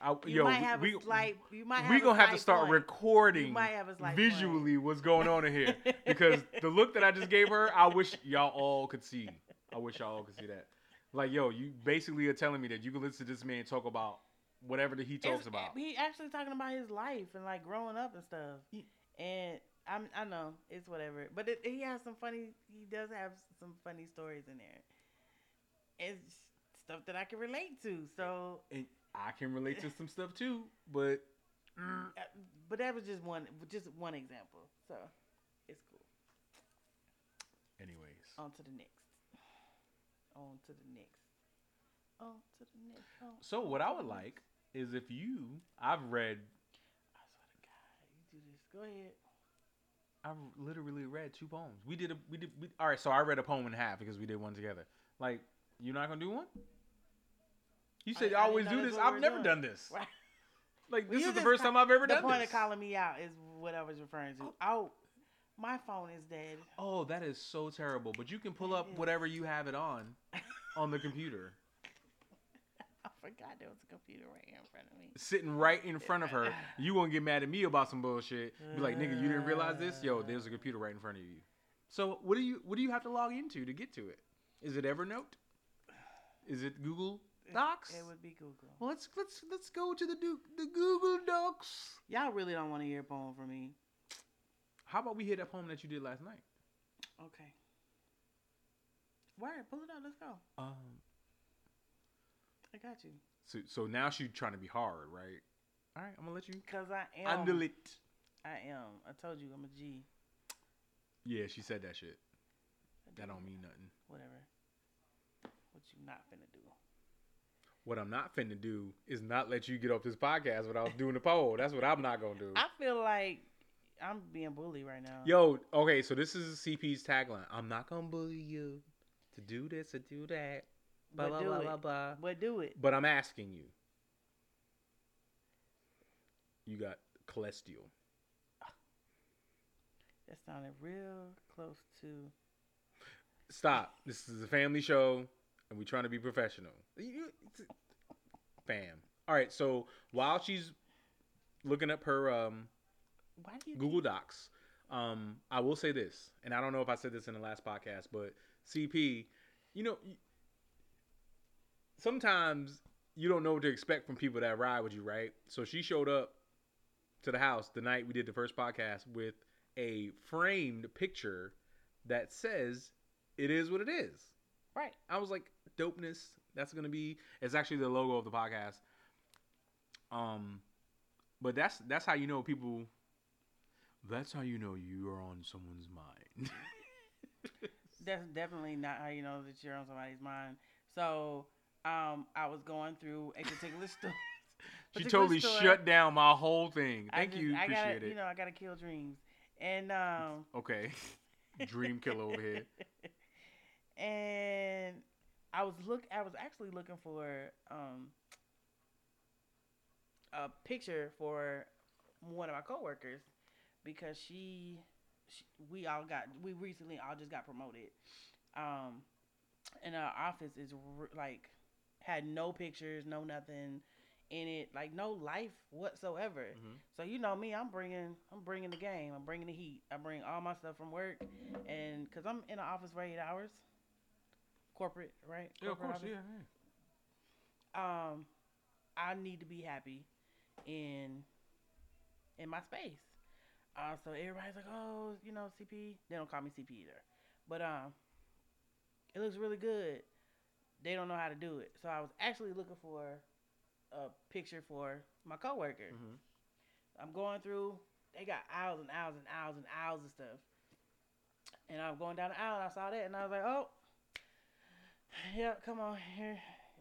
I, You yo, might have we, a slight. You might. we gonna have to start point. recording You might have a slight visually what's going on in here because the look that I just gave her, I wish y'all all could see. I wish y'all all could see that. Like, yo, you basically are telling me that you can listen to this man talk about whatever that he talks It's- about. He actually talking about his life and like growing up and stuff. Ye- And I'm, I know it's whatever, but it, he has some funny. He does have some funny stories in there. It's stuff that I can relate to. So, And I can relate to some stuff too, but mm, uh, but that was just one, just one example. So, it's cool. anyways. On to the next. On to the next. On to the next. So what I would like is if you, I've read, I swear to God, you do this. Go ahead. I've literally read two poems. We did a, we did, we, all right. So I read a poem in half because we did one together. Like, you're not gonna do one? You said I I always do this. I've never doing. done this. Right. Like this is the first time I've ever done this. the point of calling me out is what I was referring to. Oh, my phone is dead. Oh, that is so terrible. But you can pull up whatever you have it on on the computer, forgot there was a computer right here in front of me. sitting right in front of her. You gonna get mad at me about some bullshit? Be like, nigga, you didn't realize this? Yo, there's a computer right in front of you. So what do you what do you have to log into to get to it? Is it Evernote? Is it Google Docs? It would be Google. Well, let's let's let's go to the du- the Google Docs. Y'all really don't want to hear a poem from me. How about we hear that poem that you did last night? Okay. Word, pull it out. Let's go. Um, I got you. so so now she's trying to be hard, right? All right, I'm gonna let you Cause I am. handle it. I am. I told you I'm a G. Yeah, she said that shit. That do. don't mean nothing. Whatever. What you not finna do? What I'm not finna do is not let you get off this podcast without doing the poll. That's what I'm not gonna do. I feel like I'm being bullied right now. Yo, okay, so this is CP's tagline. I'm not gonna bully you to do this or do that. Blah but blah do blah it. blah blah. But do it. But I'm asking you. You got cholesterol. That sounded real close to. Stop. This is a family show, and we're trying to be professional. Fam. All right. So while she's looking up her um, Why do you? Google Docs, um, I will say this, and I don't know if I said this in the last podcast, but CP, you know, y- sometimes you don't know what to expect from people that ride with you, right? So she showed up to the house the night we did the first podcast with a framed picture that says it is what it is. Right. I was like, dopeness. That's gonna be. It's actually the logo of the podcast. Um, but that's that's how you know people. That's how you know you are on someone's mind. That's definitely not how you know that you're on somebody's mind. So, um, I was going through a particular store. she totally store. shut down my whole thing. Thank just- you. I Appreciate gotta, it. You know, I gotta kill dreams, and um, okay. Dream killer over here. and I was look. I was actually looking for um a picture for one of my coworkers because she, she we all got we recently all just got promoted. Um, and our office is r- like had no pictures, no nothing in it, like no life whatsoever. Mhm. So you know me, I'm bringing I'm bringing the game. I'm bringing the heat. I bring all my stuff from work, and because I'm in the office for eight hours, corporate, right? Yeah, of Corporate course. office. Yeah, yeah. Um, I need to be happy in in my space. Uh, so everybody's like, oh, you know, CP. They don't call me CP either, but um, it looks really good. They don't know how to do it, so I was actually looking for a picture for my coworker. Mhm. I'm going through. They got aisles and aisles and aisles and aisles of stuff. And I'm going down the aisle and I saw that and I was like, oh, yeah, come on here.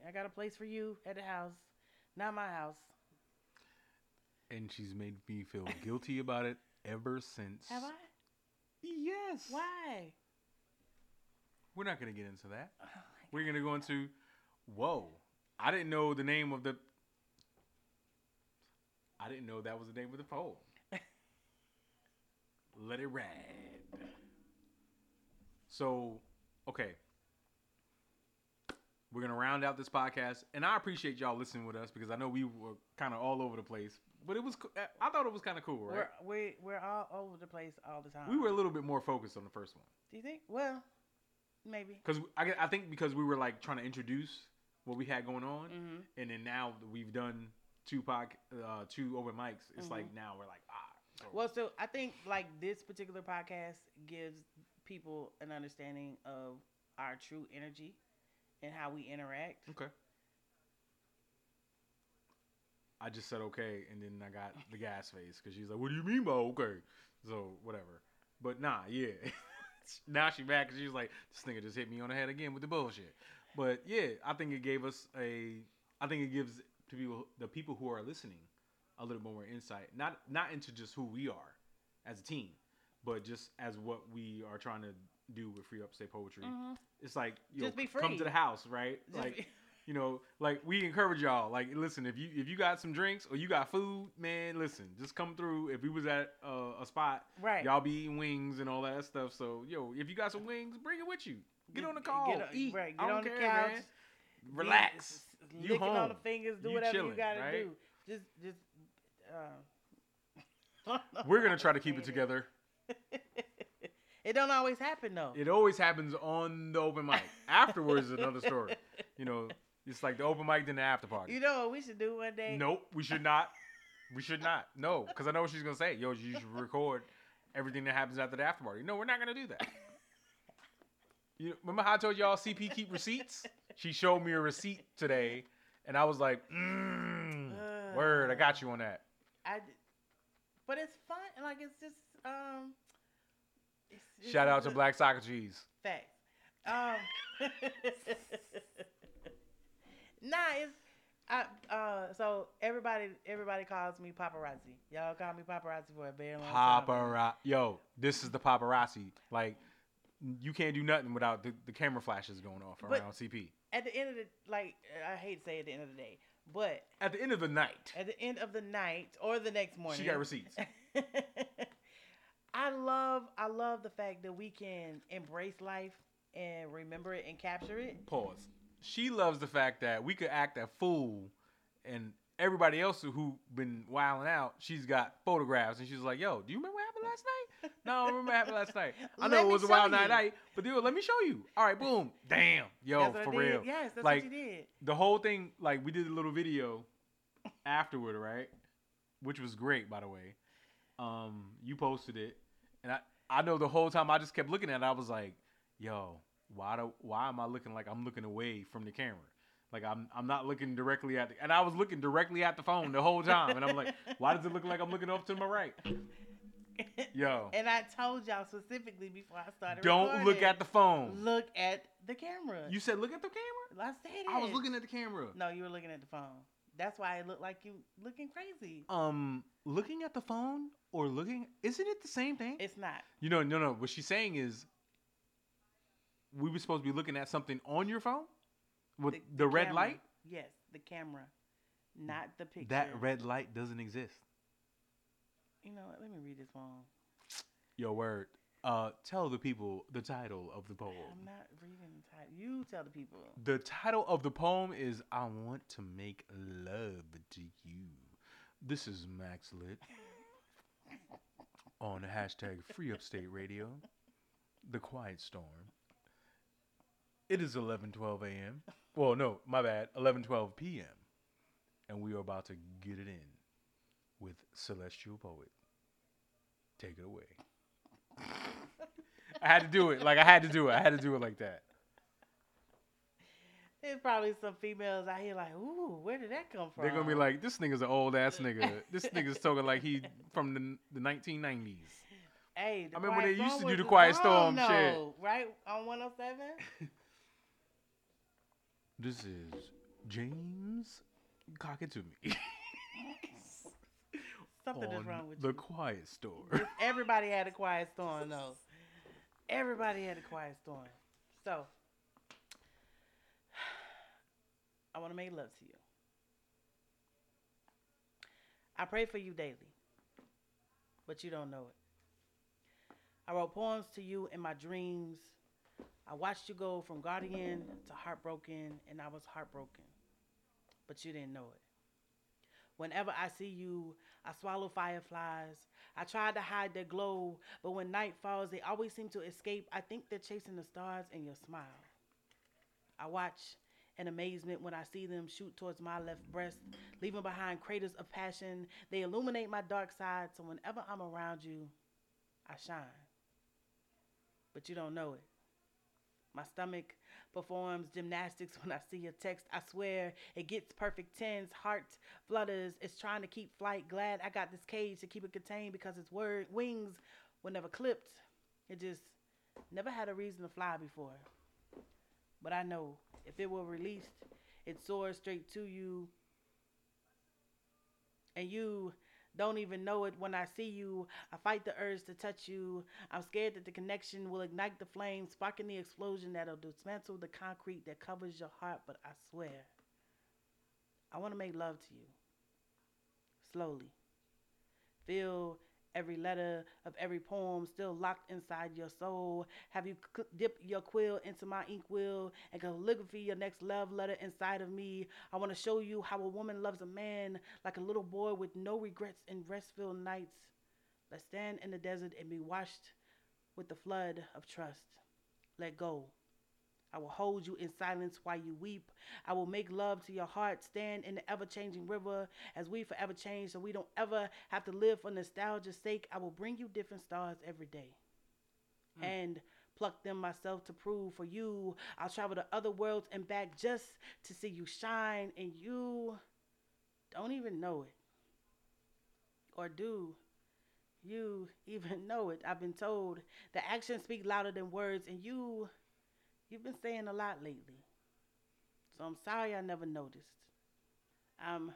I got a place for you at the house, not my house. And she's made me feel guilty about it ever since. Have I? Yes. Why? We're not gonna get into that. We're gonna go into. Whoa! I didn't know the name of the. I didn't know that was the name of the poem. Let it ride. So, okay. We're gonna round out this podcast, and I appreciate y'all listening with us because I know we were kind of all over the place, but it was. co- I thought it was kind of cool, right? We're we we're all over the place all the time. We were a little bit more focused on the first one. Do you think? Well, Maybe. Because I, I think because we were like trying to introduce what we had going on, hmm and then now we've done two pod, uh, two open mics. It's Mhm. like now we're like ah. so- Well, so I think like this particular podcast gives people an understanding of our true energy and how we interact. okay. I just said okay, and then I got the gas face because she's like, "What do you mean by okay?" So whatever. But nah, yeah. now she back because she's like, "This nigga just hit me on the head again with the bullshit." But yeah, I think it gave us a. I think it gives to people the people who are listening a little bit more insight, not not into just who we are as a team, but just as what we are trying to do with Free Upstate Poetry. Mhm. It's like you Just know, come to the house, right? Just like you know, like we encourage y'all. Like, listen, if you if you got some drinks or you got food, man, listen, just come through. If we was at uh, a spot, right. y'all be eating wings and all that stuff. So, yo, if you got some wings, bring it with you. Get on the call, Get on, eat. right, I get don't on the couch. man. Relax. s- You licking all the fingers. Do You whatever you gotta right? do. Just, just. Uh, We're gonna try to keep it together. it don't always happen though. It always happens on the open mic. Afterwards is another story. You know, it's like the open mic then the after party. You know what we should do one day? Nope, we should not. We should not. No, because I know what she's gonna say. Yo, you should record everything that happens after the after party. No, we're not gonna do that. You remember how I told y'all CP keep receipts? She showed me a receipt today, and I was like, mm, "Word, I got you on that." I, d- but it's fun. Like it's just um. It's, it's Shout out to Black Soccer Cheese. Facts. Um. nah, it's. I, uh, so everybody, everybody calls me paparazzi. Y'all call me paparazzi for a very long time. Paparazzi. Yo, this is the paparazzi. Like, you can't do nothing without the, the camera flashes going off But- around CP. At the end of the, like, I hate to say at the end of the day, but At the end of the night, at the end of the night or the next morning, she got receipts. I love, I love the fact that we can embrace life and remember it and capture it. Pause. She loves the fact that we could act a fool, and everybody else who been wilding out, she's got photographs, and she's like, "Yo, do you remember what happened last night? No, I don't remember what happened last night. I know it was a wild night, night, but dude, let me show you. All right, boom, damn, yo, for real. Yes, that's Like, what you did. The whole thing, like, we did a little video afterward, right? Which was great, by the way. Um, you posted it, and I, I know the whole time I just kept looking at it. I was like, "Yo, why do, why am I looking like I'm looking away from the camera? Like I'm, I'm not looking directly at the, and I was looking directly at the phone the whole time, and I'm like, why does it look like I'm looking off to my right? Yo, And I told y'all specifically before I started. don't look at the phone. Look at the camera. You said look at the camera. I said it. I was looking at the camera. No, you were looking at the phone. That's why it looked like you looking crazy. Um, looking at the phone or looking, isn't it the same thing? It's not. You know, no, no. What she's saying is, we were supposed to be looking at something on your phone with the, red camera. light. Yes, the camera, not the picture. That red light doesn't exist. You know what? Let me read this poem. Your word. Uh, tell the people the title of the poem. I'm not reading the title. You tell the people. The title of the poem is "I Want to Make Love to You." This is Max Lit on hashtag Free Upstate Radio. The Quiet Storm. It is 11:12 a.m. Well, no, my bad. 11:12 p.m. And we are about to get it in with Celestial Poet. Take it away. I had to do it. Like I had to do it. I had to do it like that. There's probably some females out here like, ooh, where did that come from? They're gonna be like, this nigga's an old ass nigga. This nigga's talking like he from the the 1990s. hey, the I remember Quiet they used to do the Quiet Storm shit. though, right on 107. This is James. Cock it to me. Something is wrong with the you. Quiet Store. Everybody had a quiet storm though. Everybody had a quiet storm. So I want to make love to you. I pray for you daily, but you don't know it. I wrote poems to you in my dreams. I watched you go from guardian to heartbroken, and I was heartbroken, but you didn't know it. Whenever I see you, I swallow fireflies. I try to hide their glow, but when night falls, they always seem to escape. I think they're chasing the stars in your smile. I watch in amazement when I see them shoot towards my left breast, leaving behind craters of passion. They illuminate my dark side, so whenever I'm around you, I shine. But you don't know it. My stomach performs gymnastics when I see a text. I swear it gets perfect tens. Heart flutters. It's trying to keep flight. Glad I got this cage to keep it contained because its word wings were never clipped. It just never had a reason to fly before. But I know if it were released, it soars straight to you. And you don't even know it when I see you. I fight the urge to touch you. I'm scared that the connection will ignite the flame, sparking the explosion that'll dismantle the concrete that covers your heart. But I swear, I want to make love to you. Slowly. Feel every letter of every poem still locked inside your soul. Have you c- dipped your quill into my ink wheel and calligraphy your next love letter inside of me? I want to show you how a woman loves a man like a little boy with no regrets in restful nights. Let's stand in the desert and be washed with the flood of trust. Let go. I will hold you in silence while you weep. I will make love to your heart, stand in the ever changing river as we forever change so we don't ever have to live for nostalgia's sake. I will bring you different stars every day Mm. and pluck them myself to prove for you. I'll travel to other worlds and back just to see you shine, and you don't even know it. Or do you even know it? I've been told that actions speak louder than words, and you You've been saying a lot lately. So I'm sorry I never noticed. I'm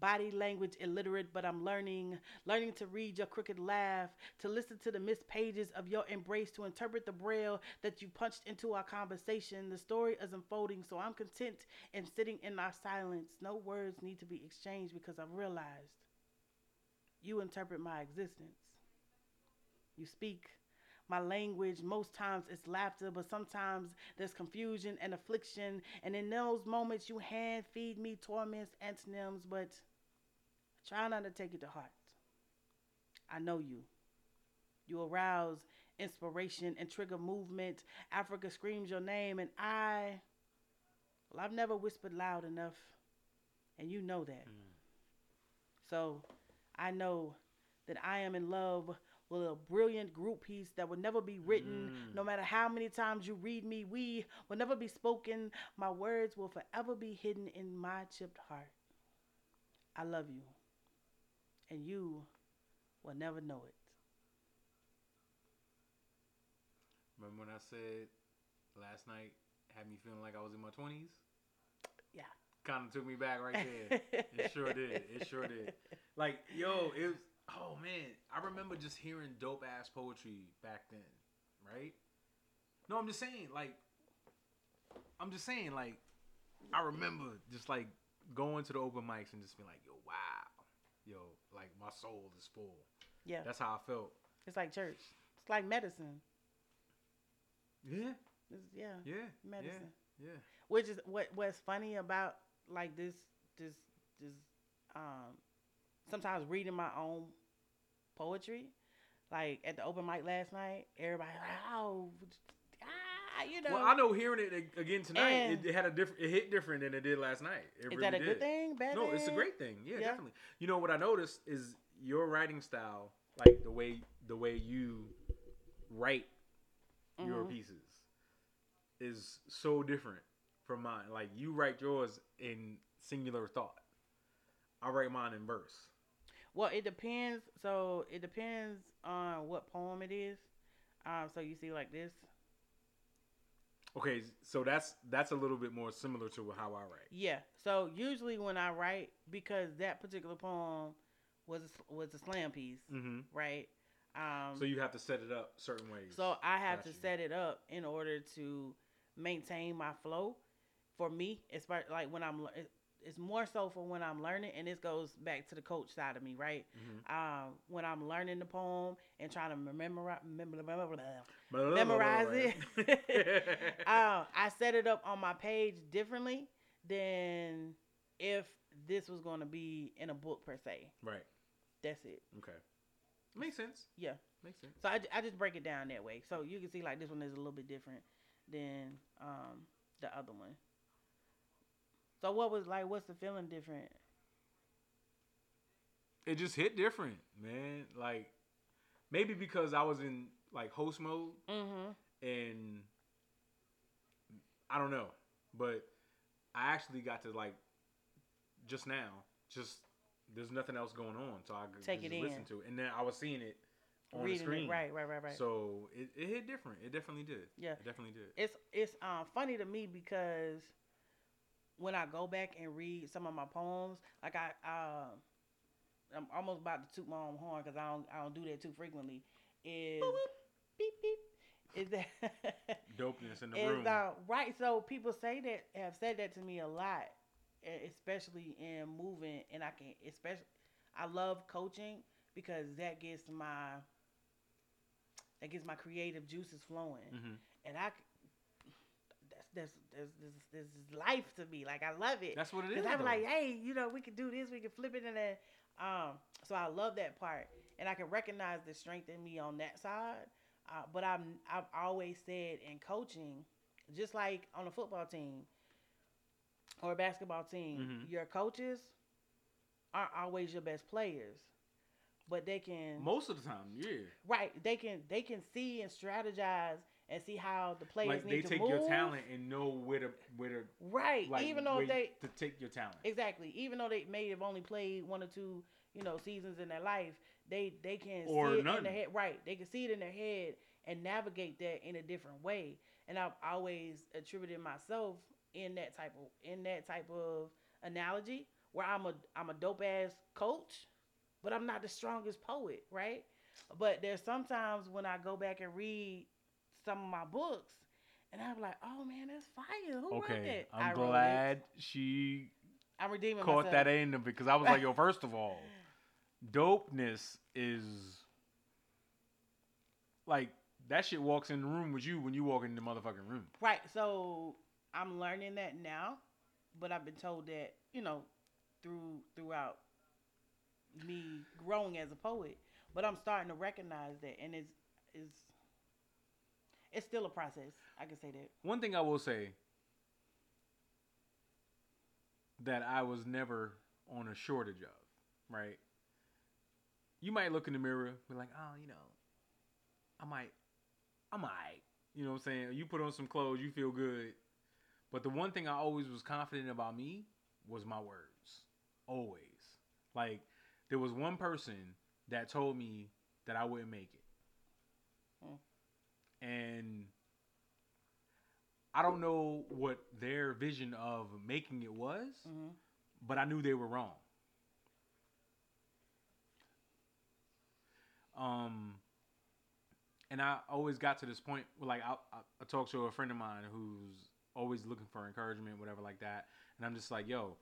body language illiterate, but I'm learning, learning to read your crooked laugh, to listen to the missed pages of your embrace, to interpret the braille that you punched into our conversation. The story is unfolding, so I'm content in sitting in our silence. No words need to be exchanged because I've realized you interpret my existence. You speak my language. Most times it's laughter, but sometimes there's confusion and affliction. And in those moments, you hand feed me torments, antonyms, but try not to take it to heart. I know you. You arouse inspiration and trigger movement. Africa screams your name, and I, well, I've never whispered loud enough, and you know that. Mm. So I know that I am in love with a brilliant group piece that will never be written. Mm. No matter how many times you read me, we will never be spoken. My words will forever be hidden in my chipped heart. I love you, and you will never know it. Remember when I said last night had me feeling like I was in my twenties? Yeah. Kind of took me back right there. it sure did. It sure did. Like, yo, it was. Oh man, I remember just hearing dope ass poetry back then, right? No, I'm just saying, like, I'm just saying, like, I remember just like going to the open mics and just being like, yo, wow, yo, like my soul is full. Yeah. That's how I felt. It's like church. It's like medicine. Yeah, It's, yeah. yeah, Medicine. Yeah, yeah. Which is what what's funny about like this this this um sometimes reading my own poetry. Like at the open mic last night, everybody like, oh ah, you know. Well, I know hearing it again tonight, it, it had a different, it hit different than it did last night. It is really that a did. good thing? Bad No, it's a great thing. Yeah, Yeah. definitely. You know what I noticed is your writing style, like the way the way you write your Mhm. pieces, is so different from mine. Like you write yours in singular thought. I write mine in verse. Well, it depends. So it depends on what poem it is. Um, so you see like this. Okay, so that's that's a little bit more similar to how I write. Yeah. So usually when I write, because that particular poem was a, was a slam piece, Mm-hmm. right? Um, So you have to set it up certain ways. So I have Got to you. set it up in order to maintain my flow. For me, it's like when I'm. It's more so for when I'm learning, and this goes back to the coach side of me, right? Mhm. Um, when I'm learning the poem and trying to memorize, memorize Blah, blah, memorize blah, it. uh, I set it up on my page differently than if this was going to be in a book per se. Right. That's it. Okay. Makes sense. Yeah. Makes sense. So I, I just break it down that way. So you can see like this one is a little bit different than um the other one. So what was like what's the feeling different? It just hit different, man. Like maybe because I was in like host mode Mm-hmm. and I don't know, but I actually got to like just now, just there's nothing else going on, so I could Take just listen in. to it, and then I was seeing it on Reading the screen, it. Right, right, right, right. So it, it hit different. It definitely did. Yeah. it definitely did. it's it's um funny to me because when I go back and read some of my poems, like I uh, I'm almost about to toot my own horn because I don't I don't do that too frequently. Is beep beep. Is that Dopeness in the is room. uh, right? So people say that have said that to me a lot, especially in moving, and I can especially I love coaching because that gets my that gets my creative juices flowing Mhm. and I c- that's that's that's this this is life to me. Like I love it. That's what it is. I'm though. like, hey, you know, we can do this, we can flip it, and then, um, so I love that part, and I can recognize the strength in me on that side. Uh, but I'm I've always said in coaching, just like on a football team or a basketball team, Mhm. your coaches aren't always your best players, but they can most of the time, yeah. right they can they can see and strategize and see how the players Like need they to take move. your talent and know where to where to right? like even though they to take your talent. Exactly. Even though they may have only played one or two, you know, seasons in their life, they they can Or see it in their head. Right. They can see it in their head and navigate that in a different way. And I've always attributed myself in that type of in that type of analogy where I'm a I'm a dope ass coach, but I'm not the strongest poet, right? But there's sometimes when I go back and read some of my books and I'm like, oh man, that's fire. Who wrote Okay, that? I I'm wrote it. glad she I'm redeeming caught myself. that end of it because I was like, yo, first of all, dopeness is like that shit walks in the room with you when you walk in the motherfucking room. Right. So I'm learning that now, but I've been told that you know through throughout me growing as a poet. But I'm starting to recognize that, and it's it's it's still a process. I can say that. One thing I will say that I was never on a shortage of, right? You might look in the mirror, be like, oh, you know, I might, I'm alright. You know what I'm saying? You put on some clothes, you feel good. But the one thing I always was confident about me was my words. Always. Like, there was one person that told me that I wouldn't make it. Hmm. And I don't know what their vision of making it was, hmm but I knew they were wrong. Um, and I always got to this point where, like, I, I, I talked to a friend of mine who's always looking for encouragement, whatever, like that. And I'm just like, yo,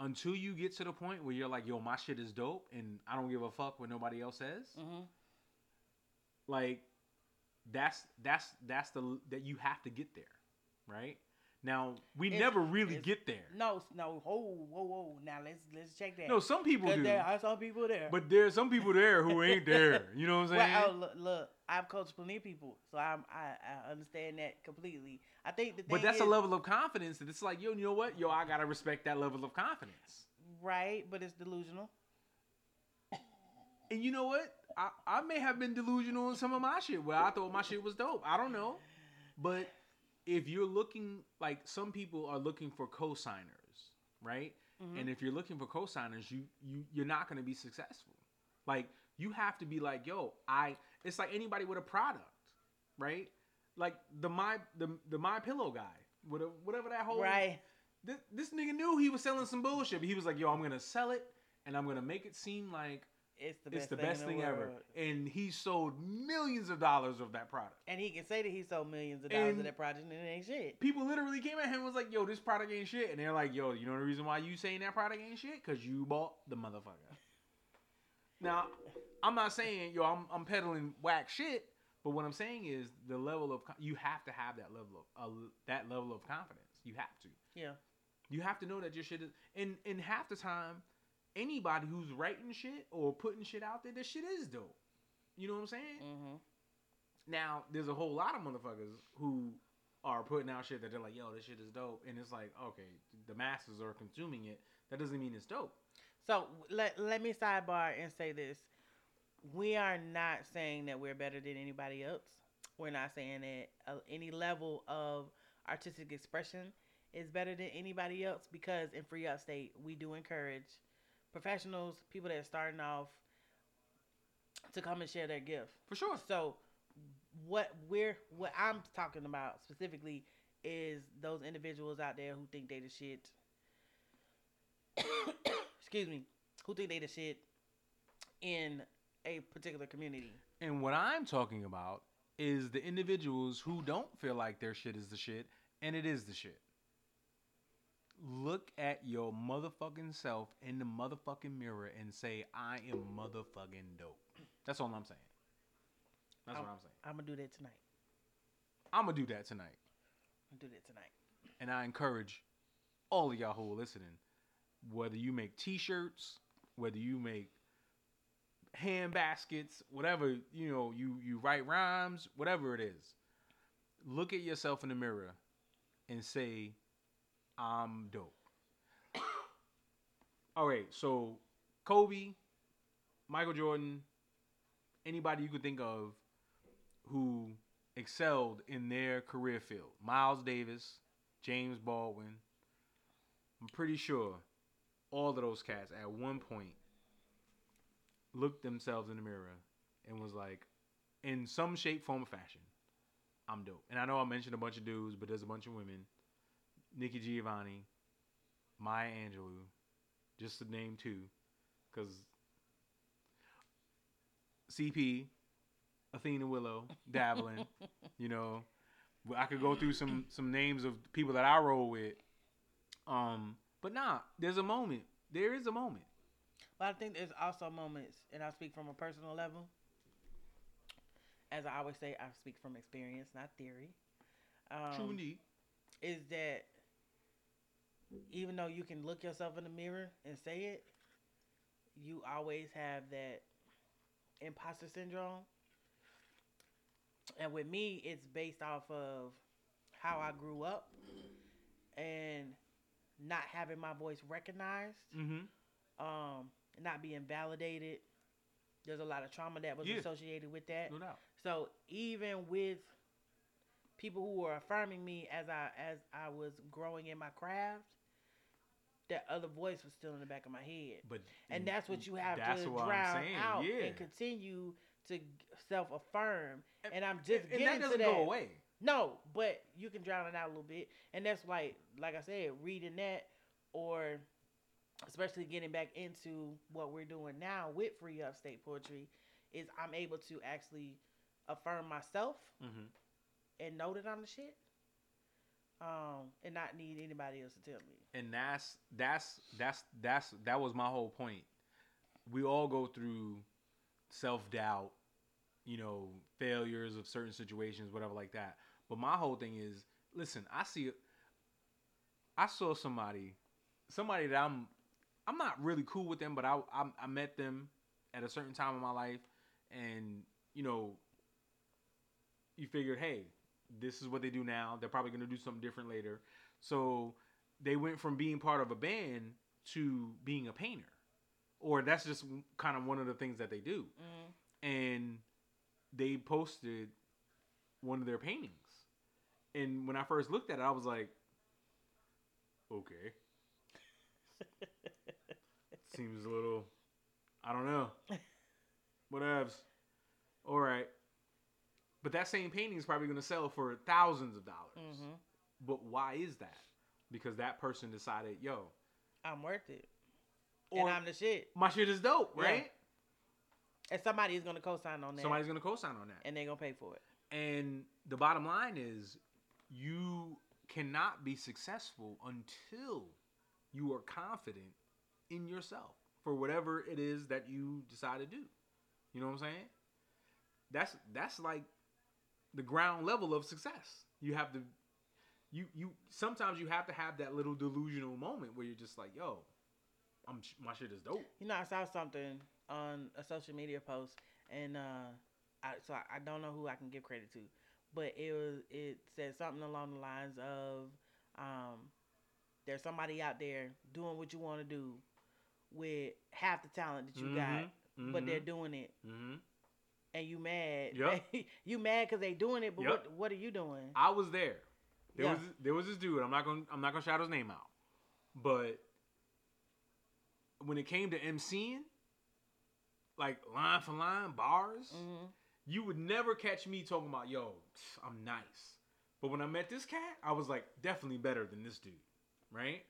until you get to the point where you're like, yo, my shit is dope, and I don't give a fuck what nobody else says, hmm like that's that's that's the that you have to get there right now we It's- never really get there No, no. Whoa, whoa, whoa. Now let's let's check that. no some people do there are some people there. but there's some people there who ain't there you know what i'm saying Well, oh, look, look, I've coached plenty of people, so I'm, I I understand that completely. I think the but that's is, a level of confidence that it's like yo you know what yo i gotta respect that level of confidence right, but it's delusional. And you know what? I, I may have been delusional in some of my shit. Where i thought my shit was dope. I don't know. But if you're looking like some people are looking for co-signers right? Mhm. and if you're looking for co-signers you you you're not going to be successful. Like you have to be like yo i it's like anybody with a product right? Like the my the the my pillow guy with whatever that whole right. this, this nigga knew he was selling some bullshit but he was like yo i'm going to sell it and i'm going to make it seem like It's the best it's the thing, best the thing ever and he sold millions of dollars of that product And he can say that he sold millions of dollars And- of that product and it ain't shit. people literally came at him and was like, "Yo, this product ain't shit," and they're like, "Yo, you know the reason why you saying that product ain't shit? Cause you bought the motherfucker." Now, I'm not saying yo, I'm I'm peddling whack shit, but what I'm saying is the level of you have to have that level of uh, that level of confidence. You have to. Yeah. You have to know that your shit is and and half the time, anybody who's writing shit or putting shit out there, this shit is dope. You know what I'm saying? Mm-hmm. Now, there's a whole lot of motherfuckers who are putting out shit that they're like, yo, this shit is dope. And it's like, okay, the masses are consuming it. That doesn't mean it's dope. So let let me sidebar and say this: we are not saying that we're better than anybody else. We're not saying that uh, any level of artistic expression is better than anybody else because in Free Upstate we do encourage professionals, people that are starting off, to come and share their gift. For sure. So what we're what I'm talking about specifically is those individuals out there who think they the shit. excuse me, who think they the shit in a particular community. And what I'm talking about is the individuals who don't feel like their shit is the shit and it is the shit. Look at your motherfucking self in the motherfucking mirror and say, I am motherfucking dope. That's all I'm saying. That's what I'm saying. I'm gonna do that tonight. I'm gonna do that tonight. I'm gonna do that tonight. And I encourage all of y'all who are listening, whether you make t-shirts, whether you make hand baskets, whatever, you know, you you write rhymes, whatever it is. Look at yourself in the mirror and say, I'm dope. All right, so Kobe, Michael Jordan, anybody you could think of who excelled in their career field. Miles Davis, James Baldwin. I'm pretty sure all of those cats at one point looked themselves in the mirror and was like, in some shape, form, or fashion, I'm dope. And I know I mentioned a bunch of dudes, but there's a bunch of women. Nikki Giovanni, Maya Angelou, just to name two, because CP, Athena Willow, dabbling, you know. I could go through some some names of people that I roll with. Um, but nah, there's a moment. There is a moment. But I think there's also moments, and I speak from a personal level. As I always say, I speak from experience, not theory. Um. Is that even though you can look yourself in the mirror and say it, you always have that imposter syndrome. And with me, it's based off of how I grew up and not having my voice recognized, Mm-hmm. um, not being validated. There's a lot of trauma that was Yeah. associated with that. No doubt. So even with people who were affirming me as I as I was growing in my craft, that other voice was still in the back of my head. But And that's what you have to drown out yeah. and continue to self affirm. And- And I'm just and getting that doesn't to that. go away. No, but you can drown it out a little bit, and that's like, like I said, reading that, or especially getting back into what we're doing now with free upstate poetry, is I'm able to actually affirm myself Mm-hmm. and know that I'm the shit, um, and not need anybody else to tell me. and that's that's that's that's that was my whole point. We all go through self doubt, you know, failures of certain situations, whatever like that. But my whole thing is, listen, I see, I saw somebody, somebody that I'm, I'm not really cool with them, but I I, I met them at a certain time in my life, and you know, you figured, hey, this is what they do now. They're probably gonna do something different later. So they went from being part of a band to being a painter, or that's just kind of one of the things that they do. Mm. And they posted one of their paintings, and when I first looked at it, I was like, okay, seems a little, I don't know, whatevs. All right. But that same painting is probably going to sell for thousands of dollars. hmm But why is that? Because that person decided, yo, I'm worth it, or and I'm the shit, my shit is dope, Yeah. right? and somebody is gonna co-sign on that, Somebody's gonna co-sign on that. and they're gonna pay for it. And the bottom line is, you cannot be successful until you are confident in yourself for whatever it is that you decide to do. You know what I'm saying? That's that's like the ground level of success. You have to you you sometimes you have to have that little delusional moment where you're just like, yo, I'm my shit is dope. You know, I saw something on a social media post, and uh, I, so I, I don't know who I can give credit to, but it was it said something along the lines of, um, there's somebody out there doing what you want to do with half the talent that you got, Mhm, but they're mhm, doing it, mhm. And you mad. Yup. you mad because they doing it, but Yup. what what are you doing? I was there. There Yeah. was there was this dude. I'm not gonna I'm not gonna shout his name out, but when it came to MCing, like line for line bars, hmm you would never catch me talking about yo, I'm nice. But when I met this cat, I was like definitely better than this dude, right?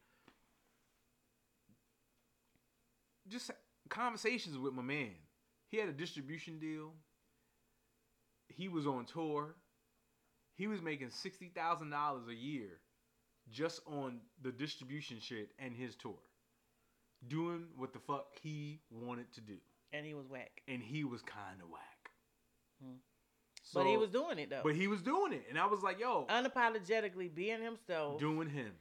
Just conversations with my man. He had a distribution deal. He was on tour. He was making sixty thousand dollars a year just on the distribution shit and his tour. Doing what the fuck he wanted to do. And he was whack, And he was kinda whack. Hmm. but he was doing it though. but he was doing it, and I was like, "Yo, unapologetically being himself. doing him."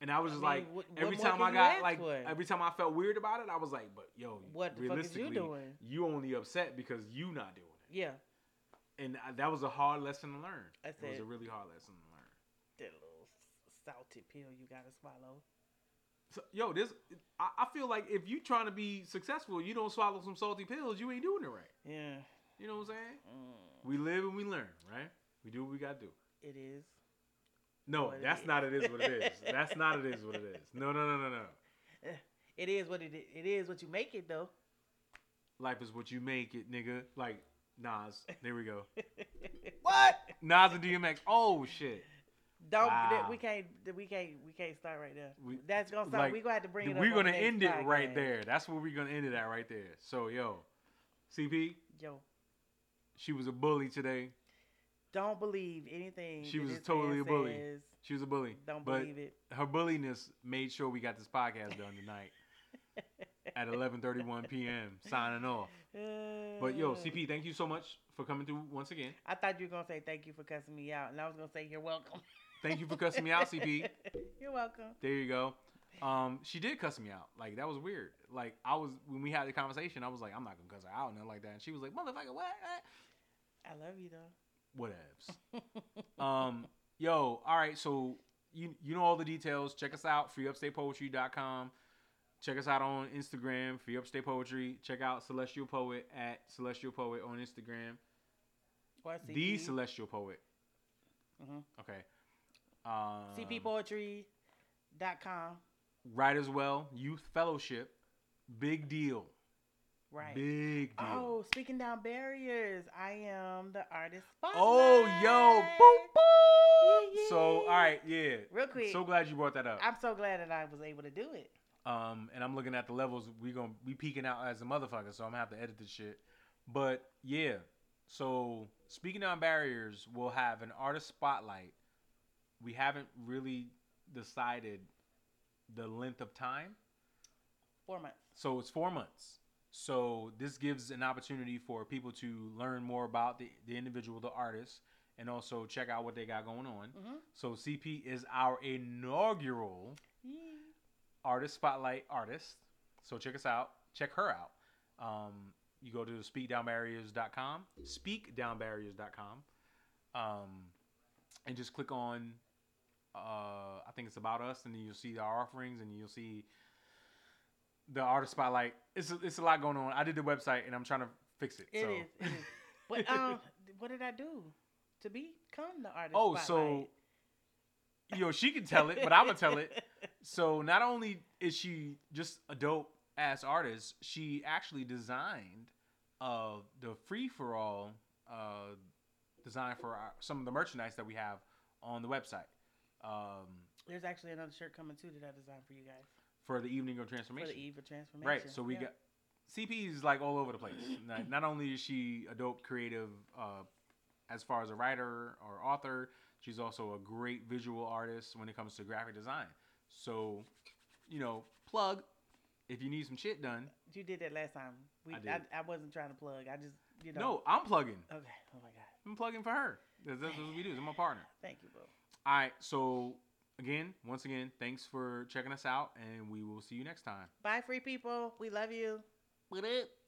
And I was I mean, like, what- what every time I got like, for? every time I felt weird about it, I was like, "But yo, What the fuck is you realistically, doing? you only upset because you not doing it." Yeah, And I, that was a hard lesson to learn. I it was a really hard lesson to learn. that little salty pill you gotta swallow. So, yo, this I, I feel like if you trying to be successful, you don't swallow some salty pills, you ain't doing it right. Yeah, You know what I'm saying? mm, We live and we learn, right? We do what we gotta do. it is. No, What it that's is. not it is what it is. That's not it is what it is. No, no, no, no, no. It is what it is. It is what you make it though. Life is what you make it, nigga. Like Nas. There we go. what? Nas and DMX. Oh shit. Don't Wow. we can't we can't we can't start right there. We- That's gonna start. like, we gonna have to bring it. We're gonna end it right there. That's where we're gonna end it at right there. So yo, CP, Yo, she was a bully today. don't believe anything. She was totally a bully. says. She was a bully. Don't but believe it. her bulliness made sure we got this podcast done tonight at 11:31 p.m. Signing off. But yo, Uh, CP, thank you so much for coming through once again. I thought you were gonna say thank you for cussing me out, and I was gonna say you're welcome. Thank you for cussing me out, CP. You're welcome. There you go. Um, she did cuss me out. Like that was weird. Like I was when we had the conversation, I was like, I'm not gonna cuss her out, nothing like that. And she was like, motherfucker, what? I love you though. Whatevs. um, yo, all right. So you you know all the details. Check us out, freeupstatepoetry.com. Check us out on Instagram, Free Upstate Poetry. Check out Celestial Poet at Celestial Poet on Instagram. Or The Celestial Poet. Mhm. Okay. Um, CPpoetry.com. Right as well. Youth Fellowship. Big deal. Right. Big deal. Oh, speaking down barriers, I am the artist. Oh, yo, boop, Spotlight. boop. So, all right, yeah. Real quick. So glad you brought that up. I'm so glad that I was able to do it. Um, and I'm looking at the levels. We gonna we peeking out as a motherfucker, so I'm gonna have to edit this shit. But yeah, so speaking on barriers, we'll have an artist spotlight. We haven't really decided the length of time, Four months. so it's four months. So this gives an opportunity for people to learn more about the, the individual, the artist, and also check out what they got going on. Mm-hmm. So CP is our inaugural artist spotlight artist. So check us out. Check her out. Um, you go to speakdownbarriers.com, speakdownbarriers.com, um, and just click on, uh, I think it's about us, and then you'll see our offerings, and you'll see the artist spotlight. It's a, it's a lot going on. I did the website, and I'm trying to fix it. It so. is. It is. But um, what did I do to become the artist? Oh, so spotlight? yo, she can tell it, but I'm gonna tell it. So not only is she just a dope ass artist, she actually designed uh the free for all uh design for our, some of the merchandise that we have on the website. Um There's actually another shirt coming too that I designed for you guys for the evening of transformation. for the Eve of Transformation. Right. So we Yeah. got CP is like all over the place. not, not only is she a dope creative uh, as far as a writer or author, she's also a great visual artist when it comes to graphic design. So, you know, plug if you need some shit done. You did that last time. We, I I, did. I, wasn't trying to plug. I just, you know. No, I'm plugging. Okay. Oh my God. I'm plugging for her. That's, that's what we do. I'm my partner. Thank you, bro. All right. So again, once again, thanks for checking us out, and we will see you next time. Bye, free people. We love you. What up?